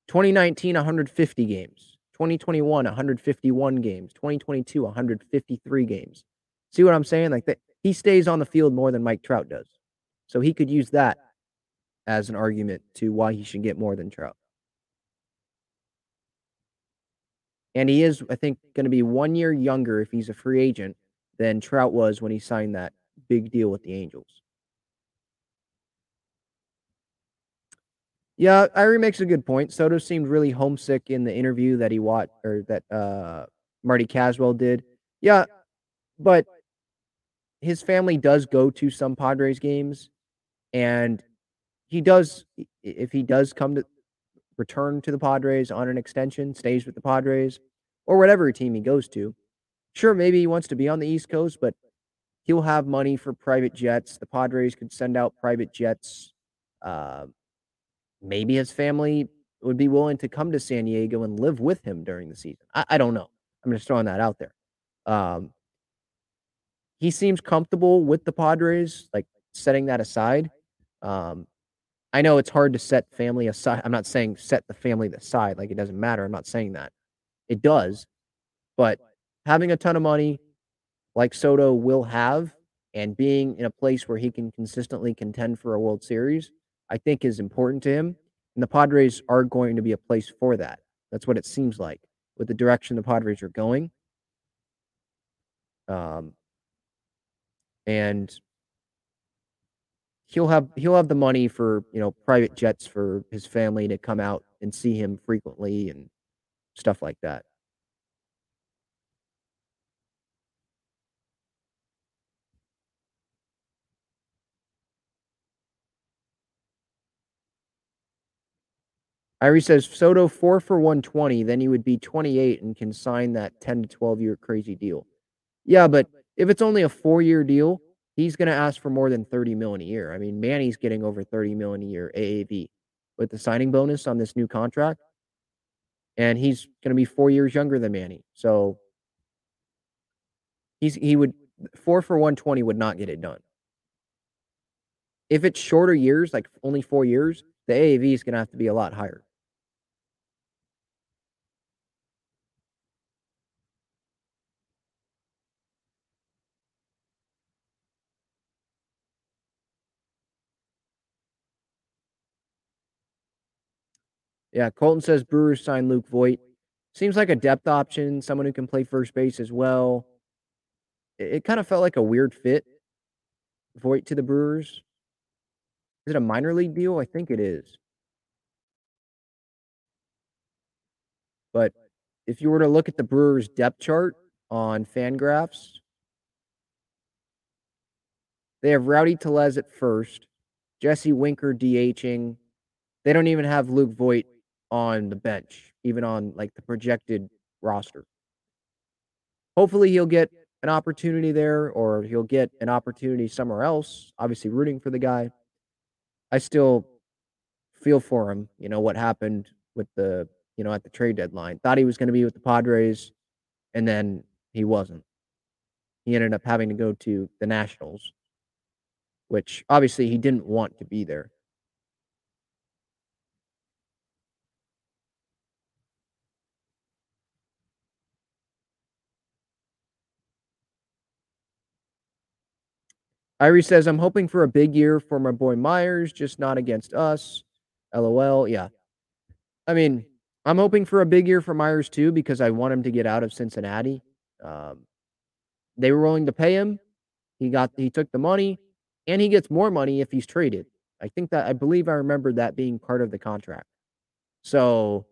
2019, 150 games. 2021, 151 games. 2022, 153 games. See what I'm saying? Like that, he stays on the field more than Mike Trout does. So he could use that as an argument to why he should get more than Trout. And he is, I think, going to be one year younger if he's a free agent than Trout was when he signed that big deal with the Angels. Yeah, Irie makes a good point. Soto seemed really homesick in the interview that he watched or that uh, Marty Caswell did. Yeah, but his family does go to some Padres games, and he does if he does come to return to the Padres on an extension, stays with the Padres. or whatever team he goes to. Sure, maybe he wants to be on the East Coast, but he'll have money for private jets. The Padres could send out private jets. Uh, maybe his family would be willing to come to San Diego and live with him during the season. I, I don't know. I'm just throwing that out there. Um, he seems comfortable with the Padres, like setting that aside. Um, I know it's hard to set family aside. I'm not saying set the family aside, like it doesn't matter. I'm not saying that. It does. But having a ton of money, like Soto will have, and being in a place where he can consistently contend for a World Series, I think is important to him. And the Padres are going to be a place for that. That's what it seems like with the direction the Padres are going. Um, and he'll have he'll have the money for you know private jets for his family to come out and see him frequently and stuff like that. Irie says Soto four for 120, then he would be 28 and can sign that 10 to 12 year crazy deal. Yeah, but if it's only a four year deal, he's going to ask for more than 30 million a year. I mean, Manny's getting over 30 million a year AAV with the signing bonus on this new contract. And he's going to be four years younger than Manny. So he's he would four for 120 would not get it done. If it's shorter years, like only four years, the AAV is going to have to be a lot higher. Yeah, Colton says Brewers signed Luke Voit. Seems like a depth option, someone who can play first base as well. It, it kind of felt like a weird fit. Voit to the Brewers. Is it a minor league deal? I think it is. But if you were to look at the Brewers depth chart on Fangraphs, they have Rowdy Tellez at first, Jesse Winker DHing. They don't even have Luke Voit on the bench, even on like the projected roster. Hopefully, he'll get an opportunity there or he'll get an opportunity somewhere else. Obviously, rooting for the guy. I still feel for him. You know, what happened with the, you know, at the trade deadline. Thought he was going to be with the Padres, and then he wasn't. He ended up having to go to the Nationals, which obviously he didn't want to be there. Irie says, I'm hoping for a big year for my boy Myers, just not against us. LOL. Yeah. I mean, I'm hoping for a big year for Myers too because I want him to get out of Cincinnati. Um, they were willing to pay him. He got he took the money, and he gets more money if he's traded. I think that I believe I remember that being part of the contract. So,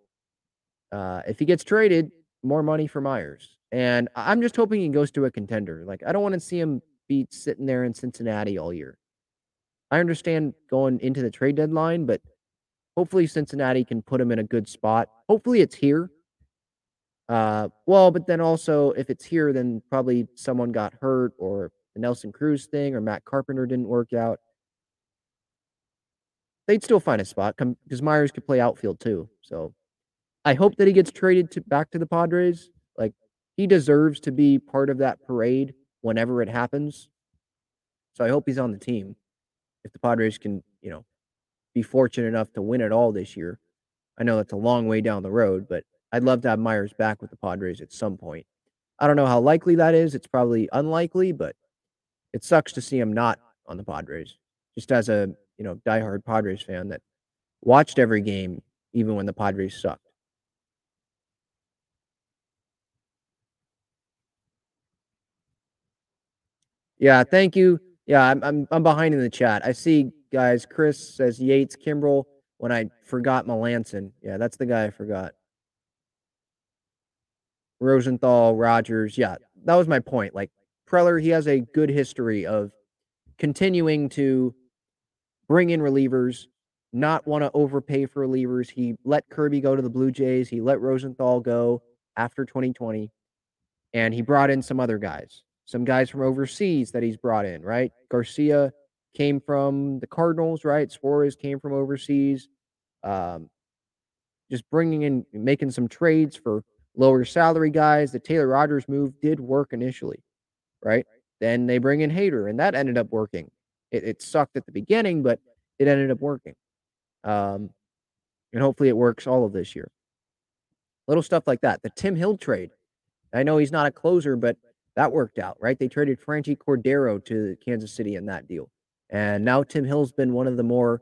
uh, if he gets traded, more money for Myers, and I'm just hoping he goes to a contender. Like I don't want to see him be sitting there in Cincinnati all year. I understand going into the trade deadline, but hopefully Cincinnati can put him in a good spot. Hopefully it's here. Uh, well, but then also if it's here, then probably someone got hurt or the Nelson Cruz thing or Matt Carpenter didn't work out. They'd still find a spot because Myers could play outfield too. So I hope that he gets traded to back to the Padres. Like he deserves to be part of that parade whenever it happens. So I hope he's on the team. If the Padres can, you know, be fortunate enough to win it all this year. I know that's a long way down the road, but I'd love to have Myers back with the Padres at some point. I don't know how likely that is. It's probably unlikely, but it sucks to see him not on the Padres. Just as a, you know, diehard Padres fan that watched every game even when the Padres sucked. Yeah, thank you. Yeah, I'm I'm I'm behind in the chat. I see guys. Chris says Yates, Kimbrel. When I forgot Melancon. Yeah, that's the guy I forgot. Rosenthal, Rogers. Yeah, that was my point. Like Preller, he has a good history of continuing to bring in relievers, not want to overpay for relievers. He let Kirby go to the Blue Jays. He let Rosenthal go. after 2020, and he brought in some other guys, some guys from overseas that he's brought in, right? Garcia came from the Cardinals, right? Suarez came from overseas. Um, just bringing in, making some trades for lower salary guys. The Taylor Rogers move did work initially, right? Then they bring in Hader, and that ended up working. It, it sucked at the beginning, but it ended up working. Um, and hopefully it works all of this year. Little stuff like that. The Tim Hill trade. I know he's not a closer, but that worked out, right? They traded Franchy Cordero to Kansas City in that deal. And now Tim Hill's been one of the more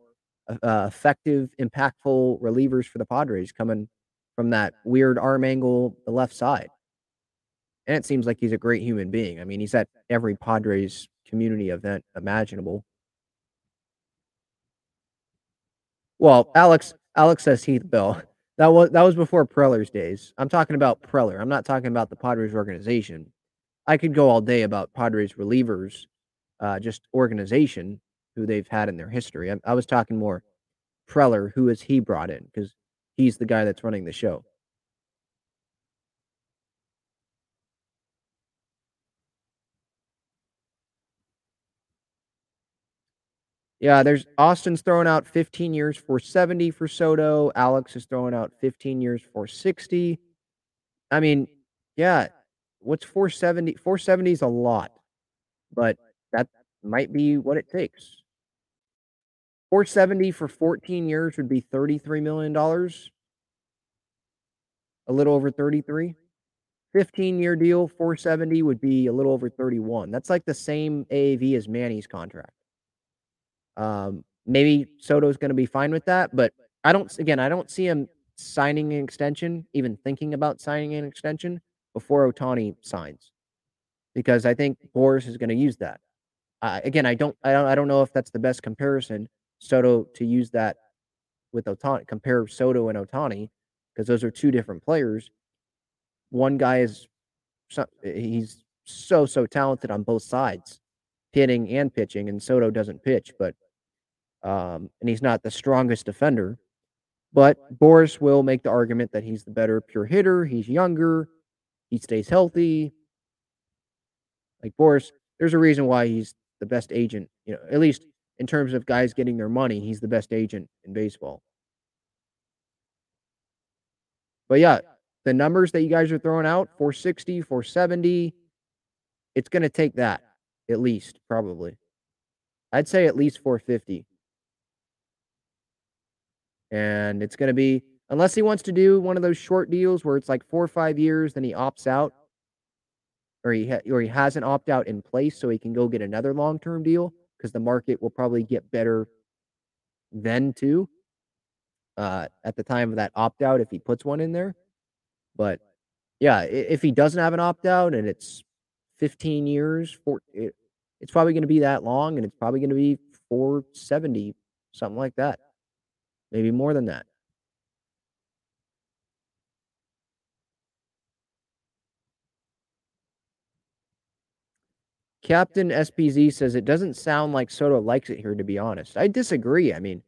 uh, effective, impactful relievers for the Padres coming from that weird arm angle, the left side. And it seems like he's a great human being. I mean, he's at every Padres community event imaginable. Well, Alex Alex says Heath Bell. That was that was before Preller's days. I'm talking about Preller. I'm not talking about the Padres organization. I could go all day about Padres relievers, uh, just organization who they've had in their history. I, I was talking more Preller, who is he brought in because he's the guy that's running the show. Yeah, there's Austin's throwing out 15 years for 70 for Soto. Alex is throwing out 15 years for 60. I mean, yeah, what's 470? 470 is a lot, but that might be what it takes. 470 for 14 years would be $33 million. A little over 33. 15 year deal, 470 would be a little over 31. That's like the same AAV as Manny's contract. Um, maybe Soto's going to be fine with that, but I don't. Again, I don't see him signing an extension, even thinking about signing an extension before Ohtani signs, because I think Boras is going to use that. Uh, again, I don't, I don't, I don't know if that's the best comparison Soto to use that with Ohtani. Compare Soto and Ohtani because those are two different players. One guy is, he's so so talented on both sides, hitting and pitching, and Soto doesn't pitch, but um, and he's not the strongest defender. But Boras will make the argument that he's the better pure hitter. He's younger. He stays healthy. Like Boras, there's a reason why he's the best agent. You know, at least in terms of guys getting their money, he's the best agent in baseball. But yeah, the numbers that you guys are throwing out 460, 470, it's going to take that at least, probably. I'd say at least 450. And it's going to be, unless he wants to do one of those short deals where it's like four or five years, then he opts out, or he ha- or he has an opt out in place, so he can go get another long term deal because the market will probably get better then too. Uh, at the time of that opt out, if he puts one in there, but yeah, if he doesn't have an opt out and it's 15 years, for it, it's probably going to be that long, and it's probably going to be 470, something like that maybe more than that. Captain SPZ says it doesn't sound like Soto likes it here, to be honest. I disagree. I mean,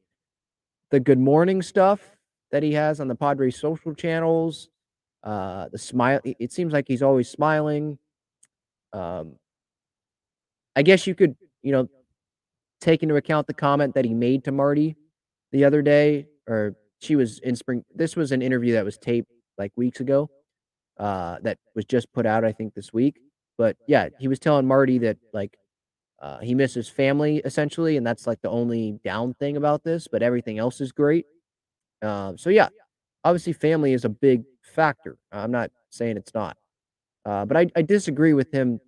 the good morning stuff that he has on the Padres social channels, uh, the smile, it seems like he's always smiling. Um, I guess you could, you know, take into account the comment that he made to Marty the other day, or she was in spring. This was an interview that was taped like weeks ago, uh, that was just put out, I think, this week. But yeah, he was telling Marty that like uh, he misses family essentially, and that's like the only down thing about this. But everything else is great. Um, so yeah, obviously family is a big factor. I'm not saying it's not, uh, but I, I disagree with him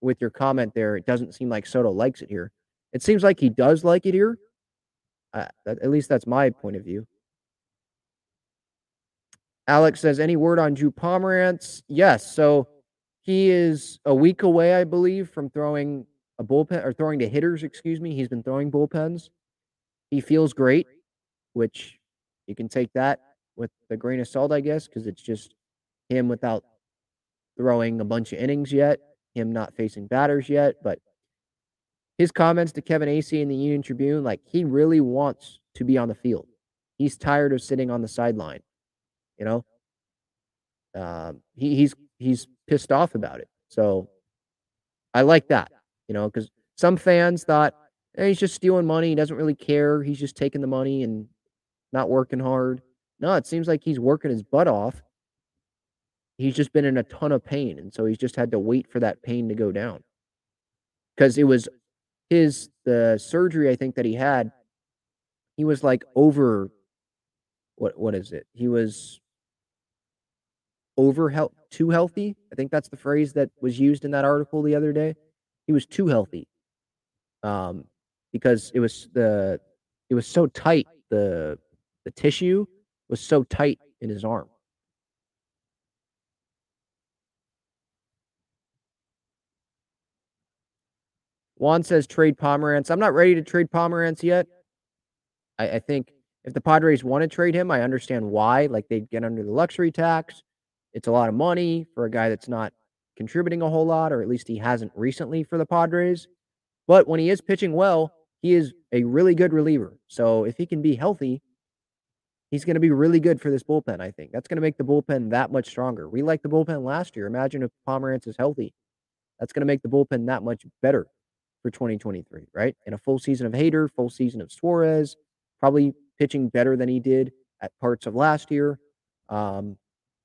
with your comment there. It doesn't seem like Soto likes it here. It seems like he does like it here, uh, at least that's my point of view. Alex says, any word on Drew Pomeranz? Yes. So he is a week away, I believe, from throwing a bullpen or throwing to hitters, excuse me. He's been throwing bullpens. He feels great, which you can take that with a grain of salt, I guess, because it's just him without throwing a bunch of innings yet, him not facing batters yet. But his comments to Kevin Acee in the Union Tribune, like he really wants to be on the field. He's tired of sitting on the sideline, you know? Um, he, he's he's pissed off about it. So I like that, you know, because some fans thought "Eh, he's just stealing money. He doesn't really care. He's just taking the money and not working hard. No, it seems like he's working his butt off. He's just been in a ton of pain, and so he's just had to wait for that pain to go down. Because it was his the surgery I think that he had. He was like over. What what is it? He was over health too healthy. I think that's the phrase that was used in that article the other day. He was too healthy. Um, because it was the it was so tight the the tissue was so tight in his arm. Juan says trade Pomerantz. I'm not ready to trade Pomerantz yet. I, I think if the Padres want to trade him, I understand why. Like they'd get under the luxury tax. It's a lot of money for a guy that's not contributing a whole lot, or at least he hasn't recently for the Padres. But when he is pitching well, he is a really good reliever. So if he can be healthy, he's going to be really good for this bullpen, I think. That's going to make the bullpen that much stronger. We liked the bullpen last year. Imagine if Pomerantz is healthy. That's going to make the bullpen that much better for 2023, right? In a full season of Hader, full season of Suarez, probably pitching better than he did at parts of last year. Um,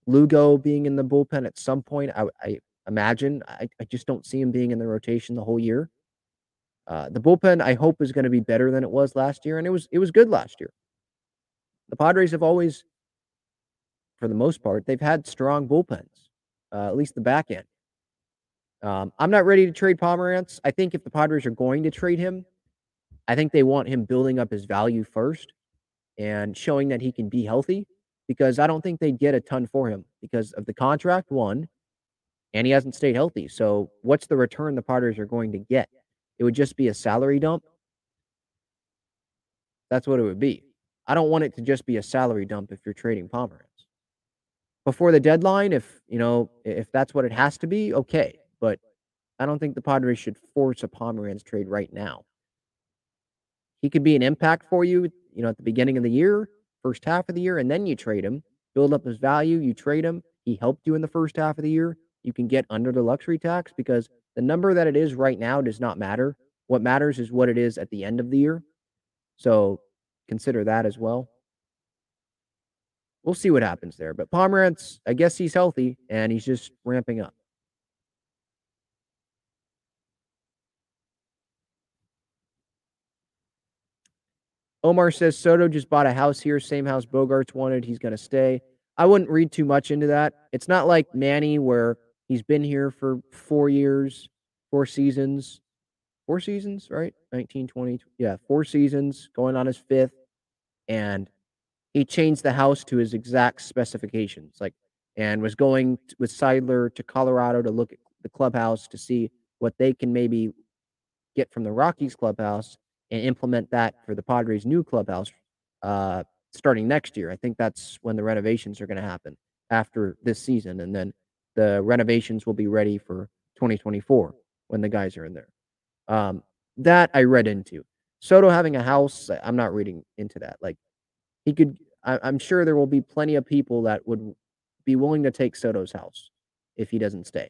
Lugo being in the bullpen at some point, I, I imagine. I, I just don't see him being in the rotation the whole year. Uh, the bullpen, I hope, is going to be better than it was last year, and it was it was good last year. The Padres have always, for the most part, they've had strong bullpens, uh, at least the back end. Um, I'm not ready to trade Pomerantz. I think if the Padres are going to trade him, I think they want him building up his value first and showing that he can be healthy because I don't think they'd get a ton for him because of the contract, one, and he hasn't stayed healthy. So, what's the return the Padres are going to get? It would just be a salary dump. That's what it would be. I don't want it to just be a salary dump if you're trading Pomerantz. Before the deadline, if you know, if that's what it has to be, okay. But I don't think the Padres should force a Pomerantz trade right now. He could be an impact for you, you know, at the beginning of the year, first half of the year, and then you trade him, build up his value, you trade him. He helped you in the first half of the year. You can get under the luxury tax because the number that it is right now does not matter. What matters is what it is at the end of the year. So consider that as well. We'll see what happens there. But Pomerantz, I guess he's healthy and he's just ramping up. Omar says Soto just bought a house here, same house Bogaerts wanted. He's going to stay. I wouldn't read too much into that. It's not like Manny, where he's been here for four years, four seasons, four seasons, right? 19, 20, yeah, four seasons, going on his fifth. And he changed the house to his exact specifications, like, and was going with Seidler to Colorado to look at the clubhouse to see what they can maybe get from the Rockies clubhouse and implement that for the Padres' new clubhouse uh, starting next year. I think that's when the renovations are going to happen after this season, and then the renovations will be ready for 2024 when the guys are in there. Um, that I read into. Soto having a house, I'm not reading into that. Like he could, I, I'm sure there will be plenty of people that would be willing to take Soto's house if he doesn't stay,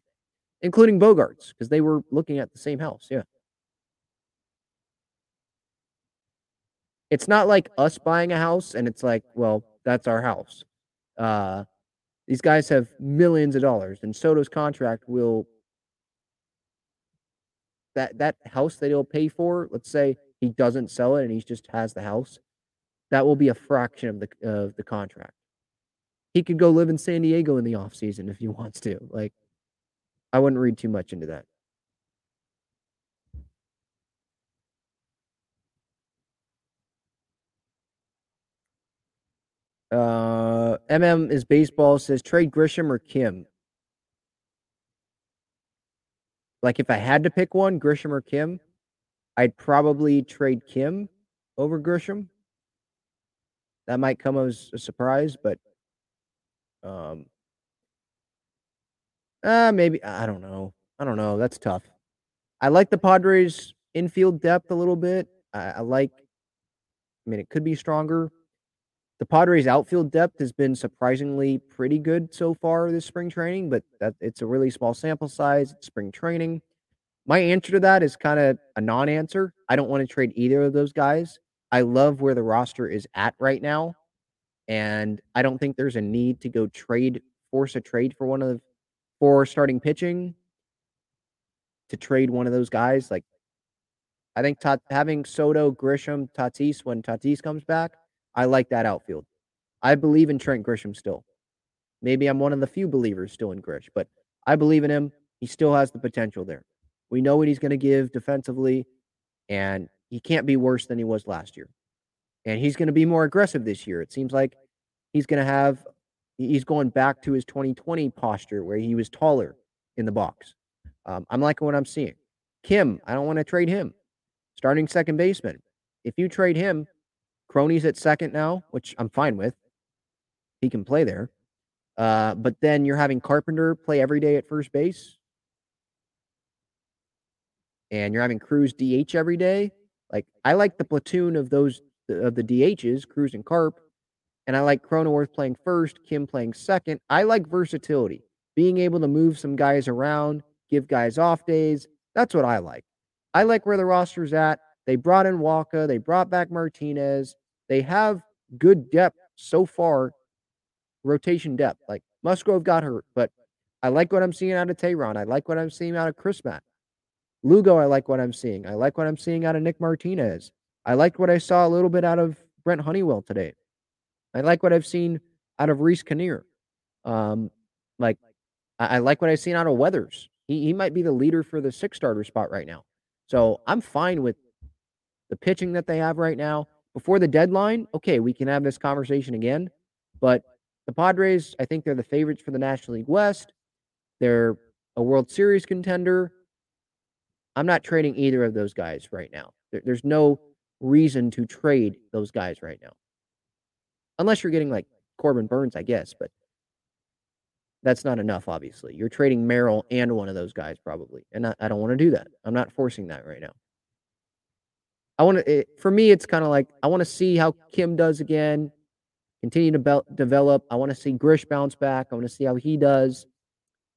including Bogaerts, because they were looking at the same house. Yeah. It's not like us buying a house and it's like, well, that's our house. Uh, these guys have millions of dollars, and Soto's contract will that that house that he'll pay for. Let's say he doesn't sell it and he just has the house. That will be a fraction of the of the contract. He could go live in San Diego in the off season if he wants to. Like, I wouldn't read too much into that. Uh, MM is baseball says trade Grisham or Kim. Like if I had to pick one, Grisham or Kim, I'd probably trade Kim over Grisham. That might come as a surprise, but um, uh, maybe I don't know. I don't know. That's tough. I like the Padres infield depth a little bit. I, I like. I mean, it could be stronger. The Padres outfield depth has been surprisingly pretty good so far this spring training, but that it's a really small sample size. Spring training. My answer to that is kind of a non-answer. I don't want to trade either of those guys. I love where the roster is at right now, and I don't think there's a need to go trade force a trade for one of for starting pitching to trade one of those guys. Like I think having Soto, Grisham, Tatis when Tatis comes back I like that outfield. I believe in Trent Grisham still. Maybe I'm one of the few believers still in Grish, but I believe in him. He still has the potential there. We know what he's going to give defensively, and he can't be worse than he was last year. And he's going to be more aggressive this year. It seems like he's going to have, he's going back to his 2020 posture where he was taller in the box. Um, I'm liking what I'm seeing. Kim, I don't want to trade him. Starting second baseman. If you trade him, Crony's at second now, which I'm fine with. He can play there. Uh, but then you're having Carpenter play every day at first base. And you're having Cruz DH every day. Like I like the platoon of those of the DHs, Cruz and Carp. And I like Cronenworth playing first, Kim playing second. I like versatility, being able to move some guys around, give guys off days. That's what I like. I like where the roster's at. They brought in Wacha. They brought back Martinez. They have good depth so far, rotation depth. Like Musgrove got hurt, but I like what I'm seeing out of Teheran. I like what I'm seeing out of Crismatt. Lugo, I like what I'm seeing. I like what I'm seeing out of Nick Martinez. I liked what I saw a little bit out of Brent Honeywell today. I like what I've seen out of Reiss Knehr. Um, like I, I like what I've seen out of Weathers. He he might be the leader for the six starter spot right now. So I'm fine with the pitching that they have right now. Before the deadline, okay, we can have this conversation again. But the Padres, I think they're the favorites for the National League West. They're a World Series contender. I'm not trading either of those guys right now. There, there's no reason to trade those guys right now. Unless you're getting like Corbin Burnes, I guess, but that's not enough, obviously. You're trading Merrill and one of those guys, probably. And I, I don't want to do that. I'm not forcing that right now. I want to, for me, it's kind of like I want to see how Kim does again, continue to be- develop. I want to see Grish bounce back. I want to see how he does.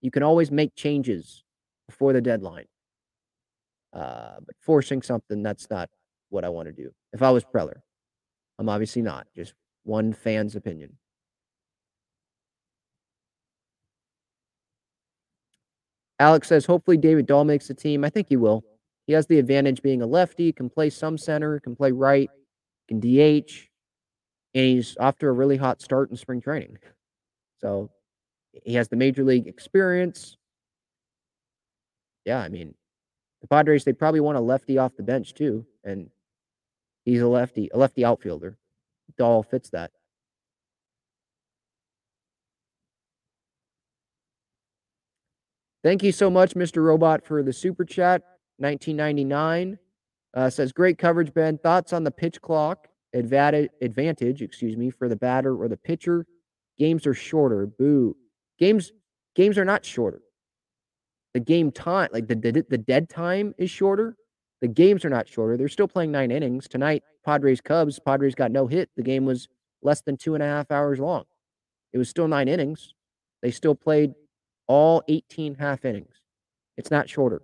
You can always make changes before the deadline. Uh, but forcing something, that's not what I want to do. If I was Preller, I'm obviously not, just one fan's opinion. Alex says, hopefully David Dahl makes the team. I think he will. He has the advantage being a lefty, can play some center, can play right, can DH, and he's off to a really hot start in spring training. So he has the major league experience. Yeah, I mean, the Padres, they probably want a lefty off the bench too. And he's a lefty, a lefty outfielder. Dahl fits that. Thank you so much, Mr. Robot, for the super chat. 1999 uh, says great coverage, Ben. Thoughts on the pitch clock advantage, advantage, excuse me, for the batter or the pitcher? Games are shorter. Boo. Games games are not shorter. The game time, like the, the the dead time, is shorter. The games are not shorter. They're still playing nine innings tonight. Padres Cubs. Padres got no hit. The game was less than two and a half hours long. It was still nine innings. They still played all 18 half innings. It's not shorter.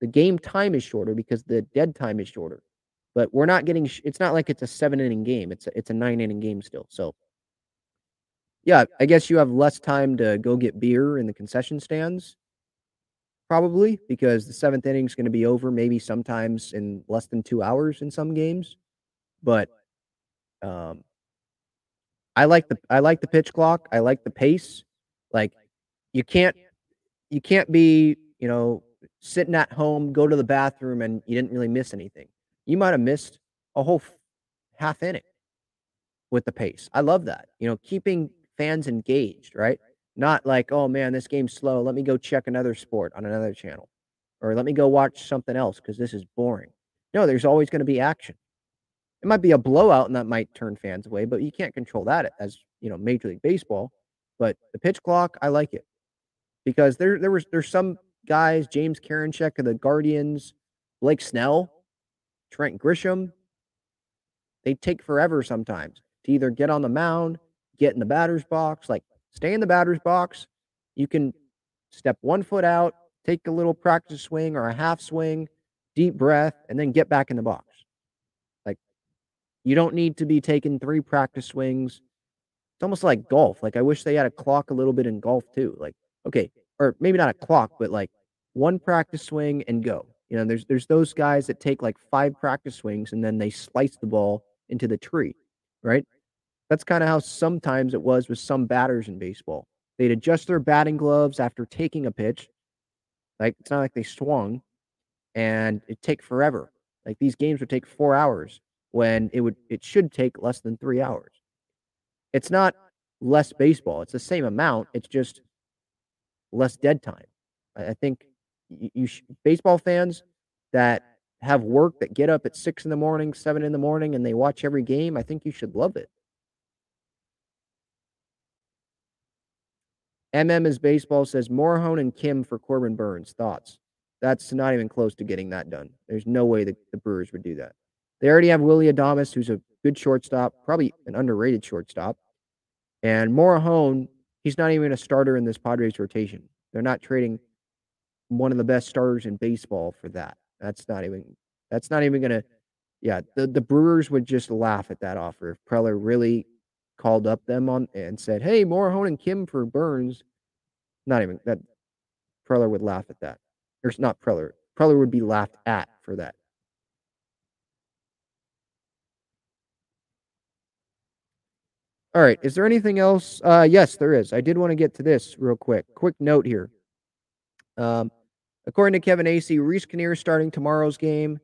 The game time is shorter because the dead time is shorter. But we're not getting. It's not like it's a seven inning game. It's a, it's a nine inning game still. So, yeah, I guess you have less time to go get beer in the concession stands, probably because the seventh inning is going to be over. Maybe sometimes in less than two hours in some games. But um, I like the I like the pitch clock. I like the pace. Like you can't you can't be you know sitting at home, go to the bathroom, and you didn't really miss anything. You might have missed a whole half inning with the pace. I love that. You know, keeping fans engaged, right? Not like, oh man, this game's slow. Let me go check another sport on another channel, or let me go watch something else because this is boring. No, there's always going to be action. It might be a blowout, and that might turn fans away, but you can't control that as you know Major League Baseball. But the pitch clock, I like it because there there was there's some guys, James Karinchak of the Guardians, Blake Snell, Trent Grisham. They take forever sometimes. to either get on the mound, get in the batter's box, like stay in the batter's box. You can step one foot out, take a little practice swing or a half swing, deep breath, and then get back in the box. Like you don't need to be taking three practice swings. It's almost like golf. Like I wish they had a clock a little bit in golf too. Like, okay, or maybe not a clock, but like one practice swing and go. You know, there's there's those guys that take like five practice swings and then they slice the ball into the tree, right? That's kind of how sometimes it was with some batters in baseball. They'd adjust their batting gloves after taking a pitch. Like it's not like they swung and it take forever. Like these games would take 4 hours when it would it should take less than 3 hours. It's not less baseball. It's the same amount. It's just less dead time. I, think you, you sh- baseball fans that have work that get up at six in the morning, seven in the morning, and they watch every game. I think you should love it. MM is baseball says Morejon and Kim for Corbin Burnes. Thoughts? That's not even close to getting that done. There's no way that the Brewers would do that. They already have Willy Adames, who's a good shortstop, probably an underrated shortstop. And Morejon, he's not even a starter in this Padres rotation. They're not trading one of the best starters in baseball for that. That's not even that's not even gonna yeah, the, the Brewers would just laugh at that offer if Preller really called up them on and said, Hey, Morejon and Kim for Burnes. Not even that Preller would laugh at that. Or not Preller. Preller would be laughed at for that. All right. Is there anything else? Uh, yes, there is. I did want to get to this real quick. Quick note here. Um, according to Kevin Acee, Reiss Knehr starting tomorrow's game.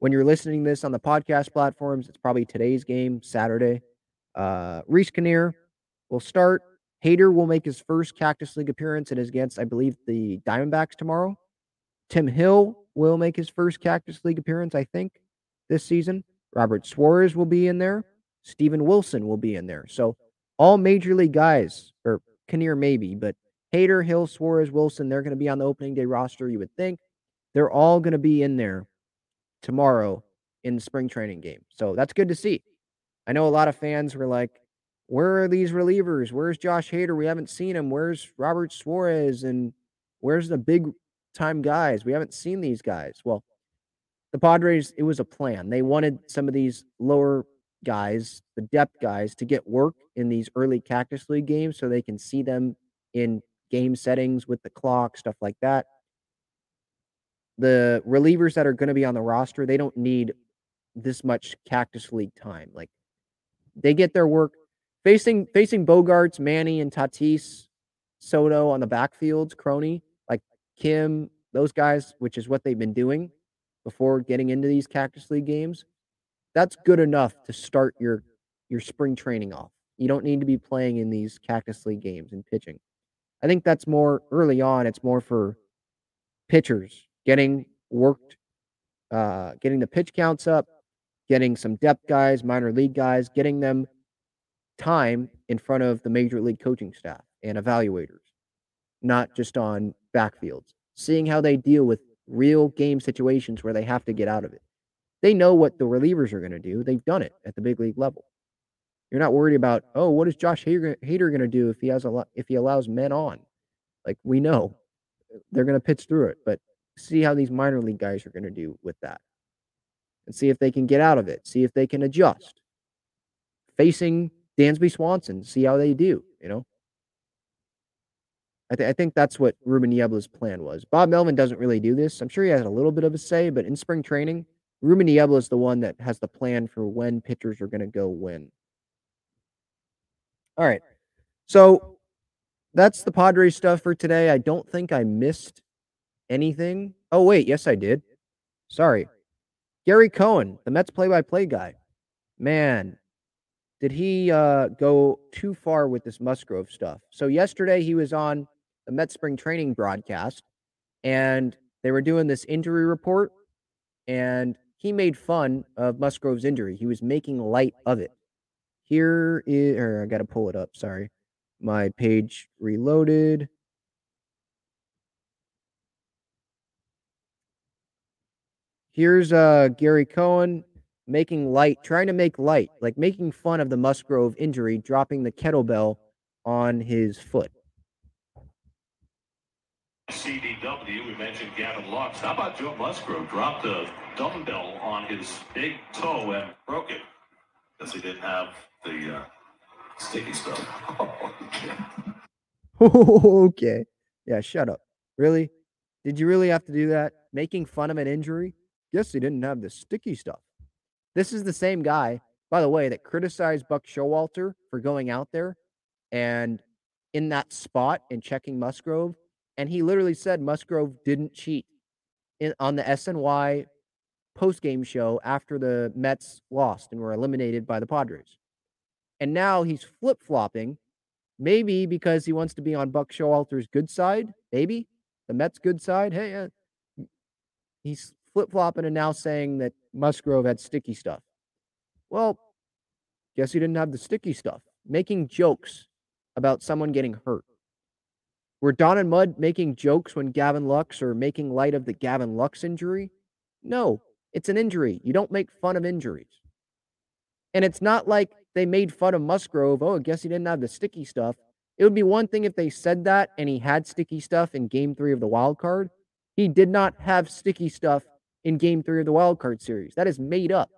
When you're listening to this on the podcast platforms, it's probably today's game, Saturday. Uh, Reiss Knehr will start. Hader will make his first Cactus League appearance. It is against, I believe, the Diamondbacks tomorrow. Tim Hill will make his first Cactus League appearance, I think, this season. Robert Suarez will be in there. Steven Wilson will be in there. So all major league guys, or Knehr maybe, but Hader, Hill, Suarez, Wilson, they're going to be on the opening day roster, you would think. They're all going to be in there tomorrow in the spring training game. So that's good to see. I know a lot of fans were like, where are these relievers? Where's Josh Hader? We haven't seen him. Where's Robert Suarez? And where's the big time guys? We haven't seen these guys. Well, the Padres, it was a plan. They wanted some of these lower guys, the depth guys, to get work in these early Cactus League games so they can see them in game settings with the clock, stuff like that. The relievers that are going to be on the roster, they don't need this much Cactus League time. Like they get their work facing facing Bogaerts, Manny, and Tatis, Soto on the backfields, Crony, like Kim, those guys, which is what they've been doing before getting into these Cactus League games. That's good enough to start your your spring training off. You don't need to be playing in these Cactus League games and pitching. I think that's more early on. It's more for pitchers getting worked, uh, getting the pitch counts up, getting some depth guys, minor league guys, getting them time in front of the major league coaching staff and evaluators, not just on backfields, seeing how they deal with real game situations where they have to get out of it. They know what the relievers are going to do. They've done it at the big league level. You're not worried about, oh, what is Josh Hader, going to do if he has a lot, if he allows men on? Like we know uh, they're going to pitch through it, but see how these minor league guys are going to do with that and see if they can get out of it, see if they can adjust. Facing Dansby Swanson, see how they do, you know? I, th- I think that's what Ruben Niebla's plan was. Bob Melvin doesn't really do this. I'm sure he has a little bit of a say, but in spring training, Ruben Niebla is the one that has the plan for when pitchers are going to go when. All right. So that's the Padres stuff for today. I don't think I missed anything. Oh, wait. Yes, I did. Sorry. Gary Cohen, the Mets play by play guy. Man, did he uh, go too far with this Musgrove stuff? So, yesterday he was on the Mets spring training broadcast and they were doing this injury report and he made fun of Musgrove's injury. He was making light of it. Here is, or I got to pull it up. Sorry. My page reloaded. Here's uh, Gary Cohen making light, trying to make light, like making fun of the Musgrove injury, dropping the kettlebell on his foot. CDW, we mentioned Gavin Lux. How about Joe Musgrove? Dropped a dumbbell on his big toe and broke it because he didn't have the uh, sticky stuff. <laughs> <laughs> okay. Yeah, shut up. Really? Did you really have to do that? Making fun of an injury? Guess he didn't have the sticky stuff. This is the same guy, by the way, that criticized Buck Showalter for going out there and in that spot and checking Musgrove. And he literally said Musgrove didn't cheat in, on the SNY post game show after the Mets lost and were eliminated by the Padres. And now he's flip flopping, maybe because he wants to be on Buck Showalter's good side, maybe the Mets' good side. Hey, uh, he's flip flopping and now saying that Musgrove had sticky stuff. Well, guess he didn't have the sticky stuff. Making jokes about someone getting hurt. Were Don and Mud making jokes when Gavin Lux or making light of the Gavin Lux injury? No, it's an injury. You don't make fun of injuries. And it's not like they made fun of Musgrove. Oh, I guess he didn't have the sticky stuff. It would be one thing if they said that and he had sticky stuff in game three of the wild card. He did not have sticky stuff in game three of the wild card series. That is made up.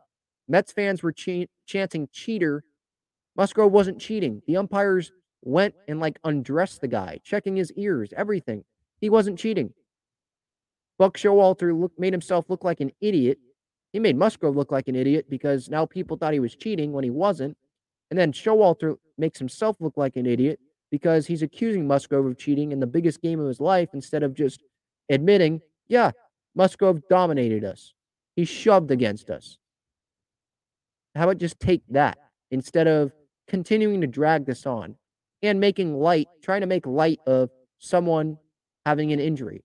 Mets fans were ch- chanting cheater. Musgrove wasn't cheating. The umpires went and like undressed the guy, checking his ears, everything. He wasn't cheating. Buck Showalter look, made himself look like an idiot. He made Musgrove look like an idiot because now people thought he was cheating when he wasn't. And then Showalter makes himself look like an idiot because he's accusing Musgrove of cheating in the biggest game of his life instead of just admitting, yeah, Musgrove dominated us. He shoved against us. How about just take that instead of continuing to drag this on and making light, trying to make light of someone having an injury,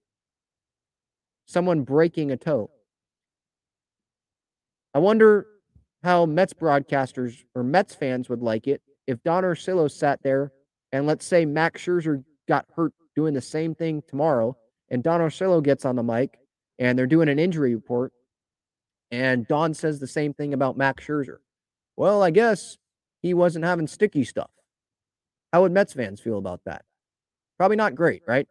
someone breaking a toe. I wonder how Mets broadcasters or Mets fans would like it if Don Orsillo sat there and let's say Max Scherzer got hurt doing the same thing tomorrow, and Don Orsillo gets on the mic and they're doing an injury report, and Don says the same thing about Max Scherzer. Well, I guess he wasn't having sticky stuff. How would Mets fans feel about that? Probably not great, right?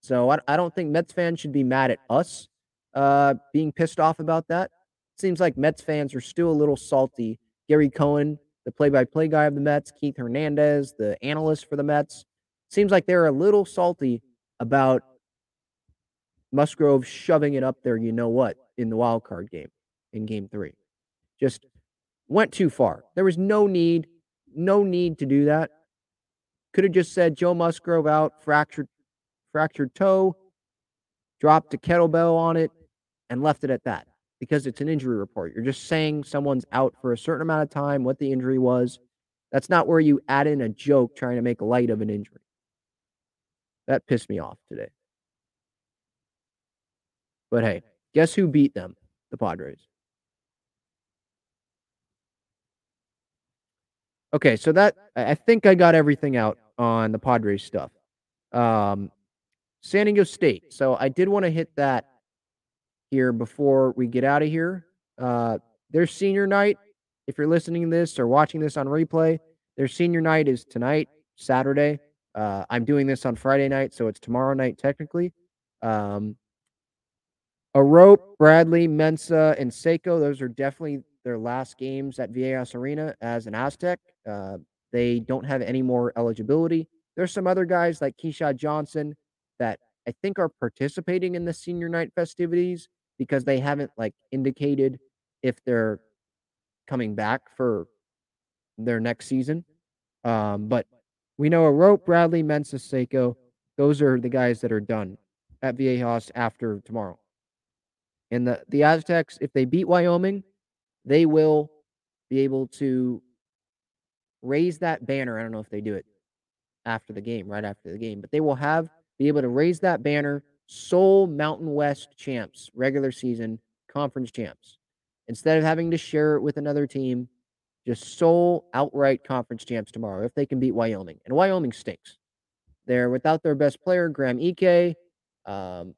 So I, I don't think Mets fans should be mad at us uh, being pissed off about that. Seems like Mets fans are still a little salty. Gary Cohen, the play-by-play guy of the Mets, Keith Hernandez, the analyst for the Mets, seems like they're a little salty about Musgrove shoving it up there, you know what, in the wild card game in game three. Just went too far. There was no need, no need to do that. Could have just said Joe Musgrove out, fractured, fractured toe, dropped a kettlebell on it, and left it at that because it's an injury report. You're just saying someone's out for a certain amount of time, what the injury was. That's not where you add in a joke trying to make light of an injury. That pissed me off today. But hey, guess who beat them? The Padres. Okay, so that I think I got everything out on the Padres stuff. Um, San Diego State. So I did want to hit that here before we get out of here. Uh, their senior night, if you're listening to this or watching this on replay, their senior night is tonight, Saturday. Uh, I'm doing this on Friday night, so it's tomorrow night technically. Um, Arop, Bradley, Mensah, and Seiko, those are definitely their last games at Viejas Arena as an Aztec. Uh, they don't have any more eligibility. There's some other guys like Keshad Johnson that I think are participating in the senior night festivities because they haven't like indicated if they're coming back for their next season. Um, but we know Arop, Bradley, Mensah, Seiko, those are the guys that are done at Viejas after tomorrow. And the, the Aztecs, if they beat Wyoming, they will be able to raise that banner. I don't know if they do it after the game, right after the game, but they will have be able to raise that banner sole Mountain West champs, regular season conference champs. Instead of having to share it with another team, just sole outright conference champs tomorrow if they can beat Wyoming. And Wyoming stinks. They're without their best player, Graham Ike. Um,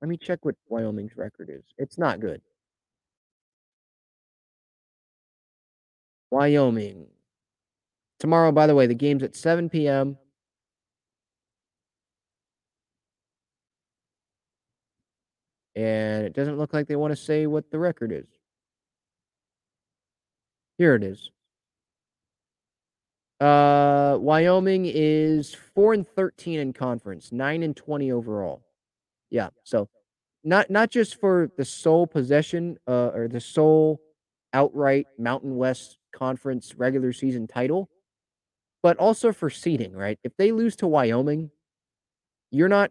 let me check what Wyoming's record is. It's not good. Wyoming. Tomorrow, by the way, the game's at 7 p.m. And it doesn't look like they want to say what the record is. Here it is. Uh, Wyoming is 4 and 13 in conference, 9 and 20 overall. Yeah, so not not just for the sole possession uh, or the sole outright Mountain West Conference regular season title, but also for seeding, right? If they lose to Wyoming, you're not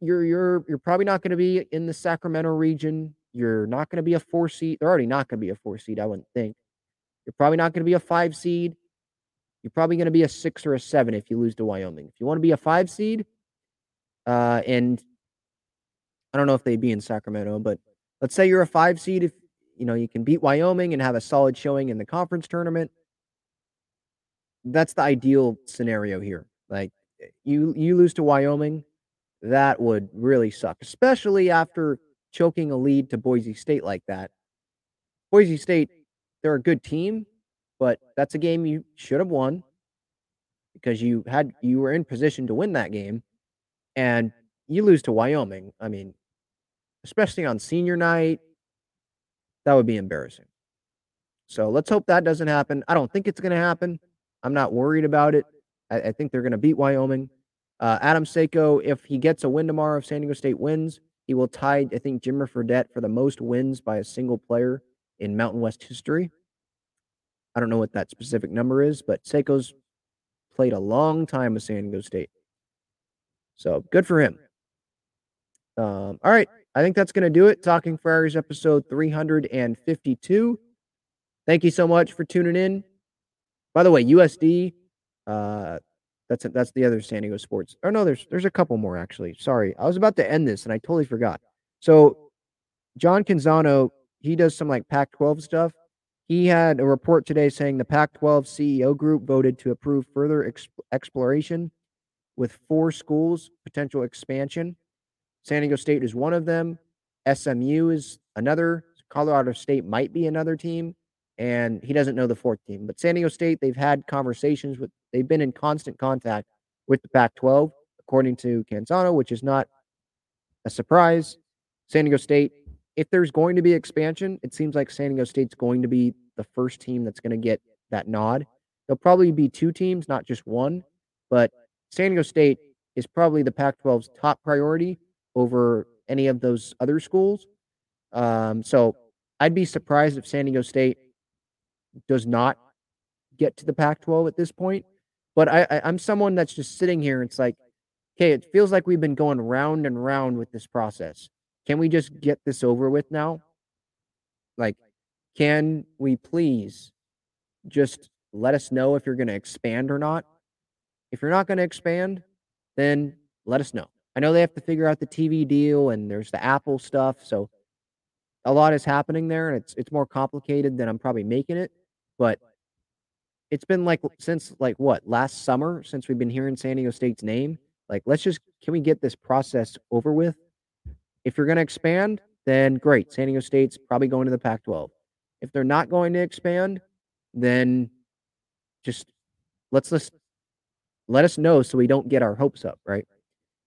you're you're you're probably not going to be in the Sacramento region. You're not going to be a four seed. They're already not going to be a four seed, I wouldn't think. You're probably not going to be a five seed. You're probably going to be a six or a seven if you lose to Wyoming. If you want to be a five seed, uh, and I don't know if they'd be in Sacramento, but let's say you're a five seed. If you know you can beat Wyoming and have a solid showing in the conference tournament, that's the ideal scenario here. Like eh, you you lose to Wyoming, that would really suck, especially after choking a lead to Boise State like that. Boise State, they're a good team, but that's a game you should have won because you had you were in position to win that game and you lose to Wyoming. I mean, especially on senior night, that would be embarrassing. So let's hope that doesn't happen. I don't think it's going to happen. I'm not worried about it. I, I think they're going to beat Wyoming. Uh, Adam Seiko, if he gets a win tomorrow, if San Diego State wins, he will tie, I think, Jimmer Fredette for the most wins by a single player in Mountain West history. I don't know what that specific number is, but Seiko's played a long time with San Diego State. So good for him. Um, all right. I think that's going to do it. Talking Friars episode 352. Thank you so much for tuning in. By the way, USD, uh, that's that's the other San Diego Sports. Oh no, there's there's a couple more actually. Sorry, I was about to end this and I totally forgot. So, John Canzano, he does some like Pac-12 stuff. He had a report today saying the Pac-12 CEO group voted to approve further exp- exploration with four schools potential expansion. San Diego State is one of them. SMU is another. Colorado State might be another team and he doesn't know the fourth team. But San Diego State, they've had conversations with, they've been in constant contact with the Pac 12, according to Canzano, which is not a surprise. San Diego State, if there's going to be expansion, it seems like San Diego State's going to be the first team that's going to get that nod. There'll probably be two teams, not just one, but San Diego State is probably the Pac 12's top priority over any of those other schools. Um, so I'd be surprised if San Diego State does not get to the Pac-12 at this point. But I, I I'm someone that's just sitting here. It's like, okay, it feels like we've been going round and round with this process. Can we just get this over with now? Like, can we please just let us know if you're going to expand or not? If you're not going to expand, then let us know. I know they have to figure out the TV deal and there's the Apple stuff, so a lot is happening there and it's it's more complicated than I'm probably making it but it's been like since like what last summer since we've been hearing San Diego State's name. Like, let's just can we get this process over with? If you're going to expand, then great. San Diego State's probably going to the Pac-12. If they're not going to expand, then just let's just let us know so we don't get our hopes up, right?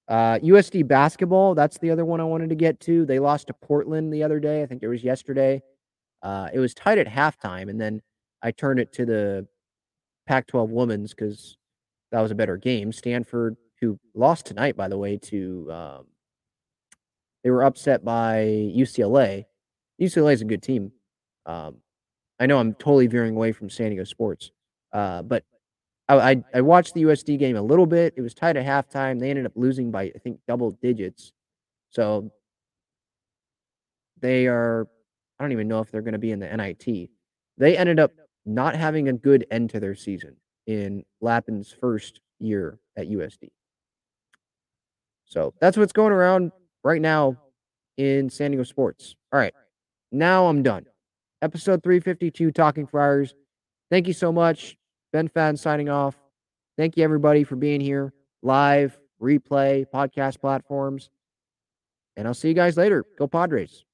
Uh, USD basketball, that's the other one I wanted to get to. They lost to Portland the other day. I think it was yesterday. Uh, it was tight at halftime, and then I turned it to the Pac 12 women's because that was a better game. Stanford, who lost tonight, by the way, to um, they were upset by UCLA. UCLA is a good team. Um, I know I'm totally veering away from San Diego sports, uh, but I, I, watched the USD game a little bit. It was tight at halftime. They ended up losing by I think double digits. So they are. I don't even know if they're going to be in the NIT. They ended up not having a good end to their season in Lavin's first year at USD. So that's what's going around right now in San Diego sports. All right. Now I'm done. Episode 352 Talking Friars. Thank you so much. Ben Fan signing off. Thank you everybody for being here live, replay, podcast platforms. And I'll see you guys later. Go Padres.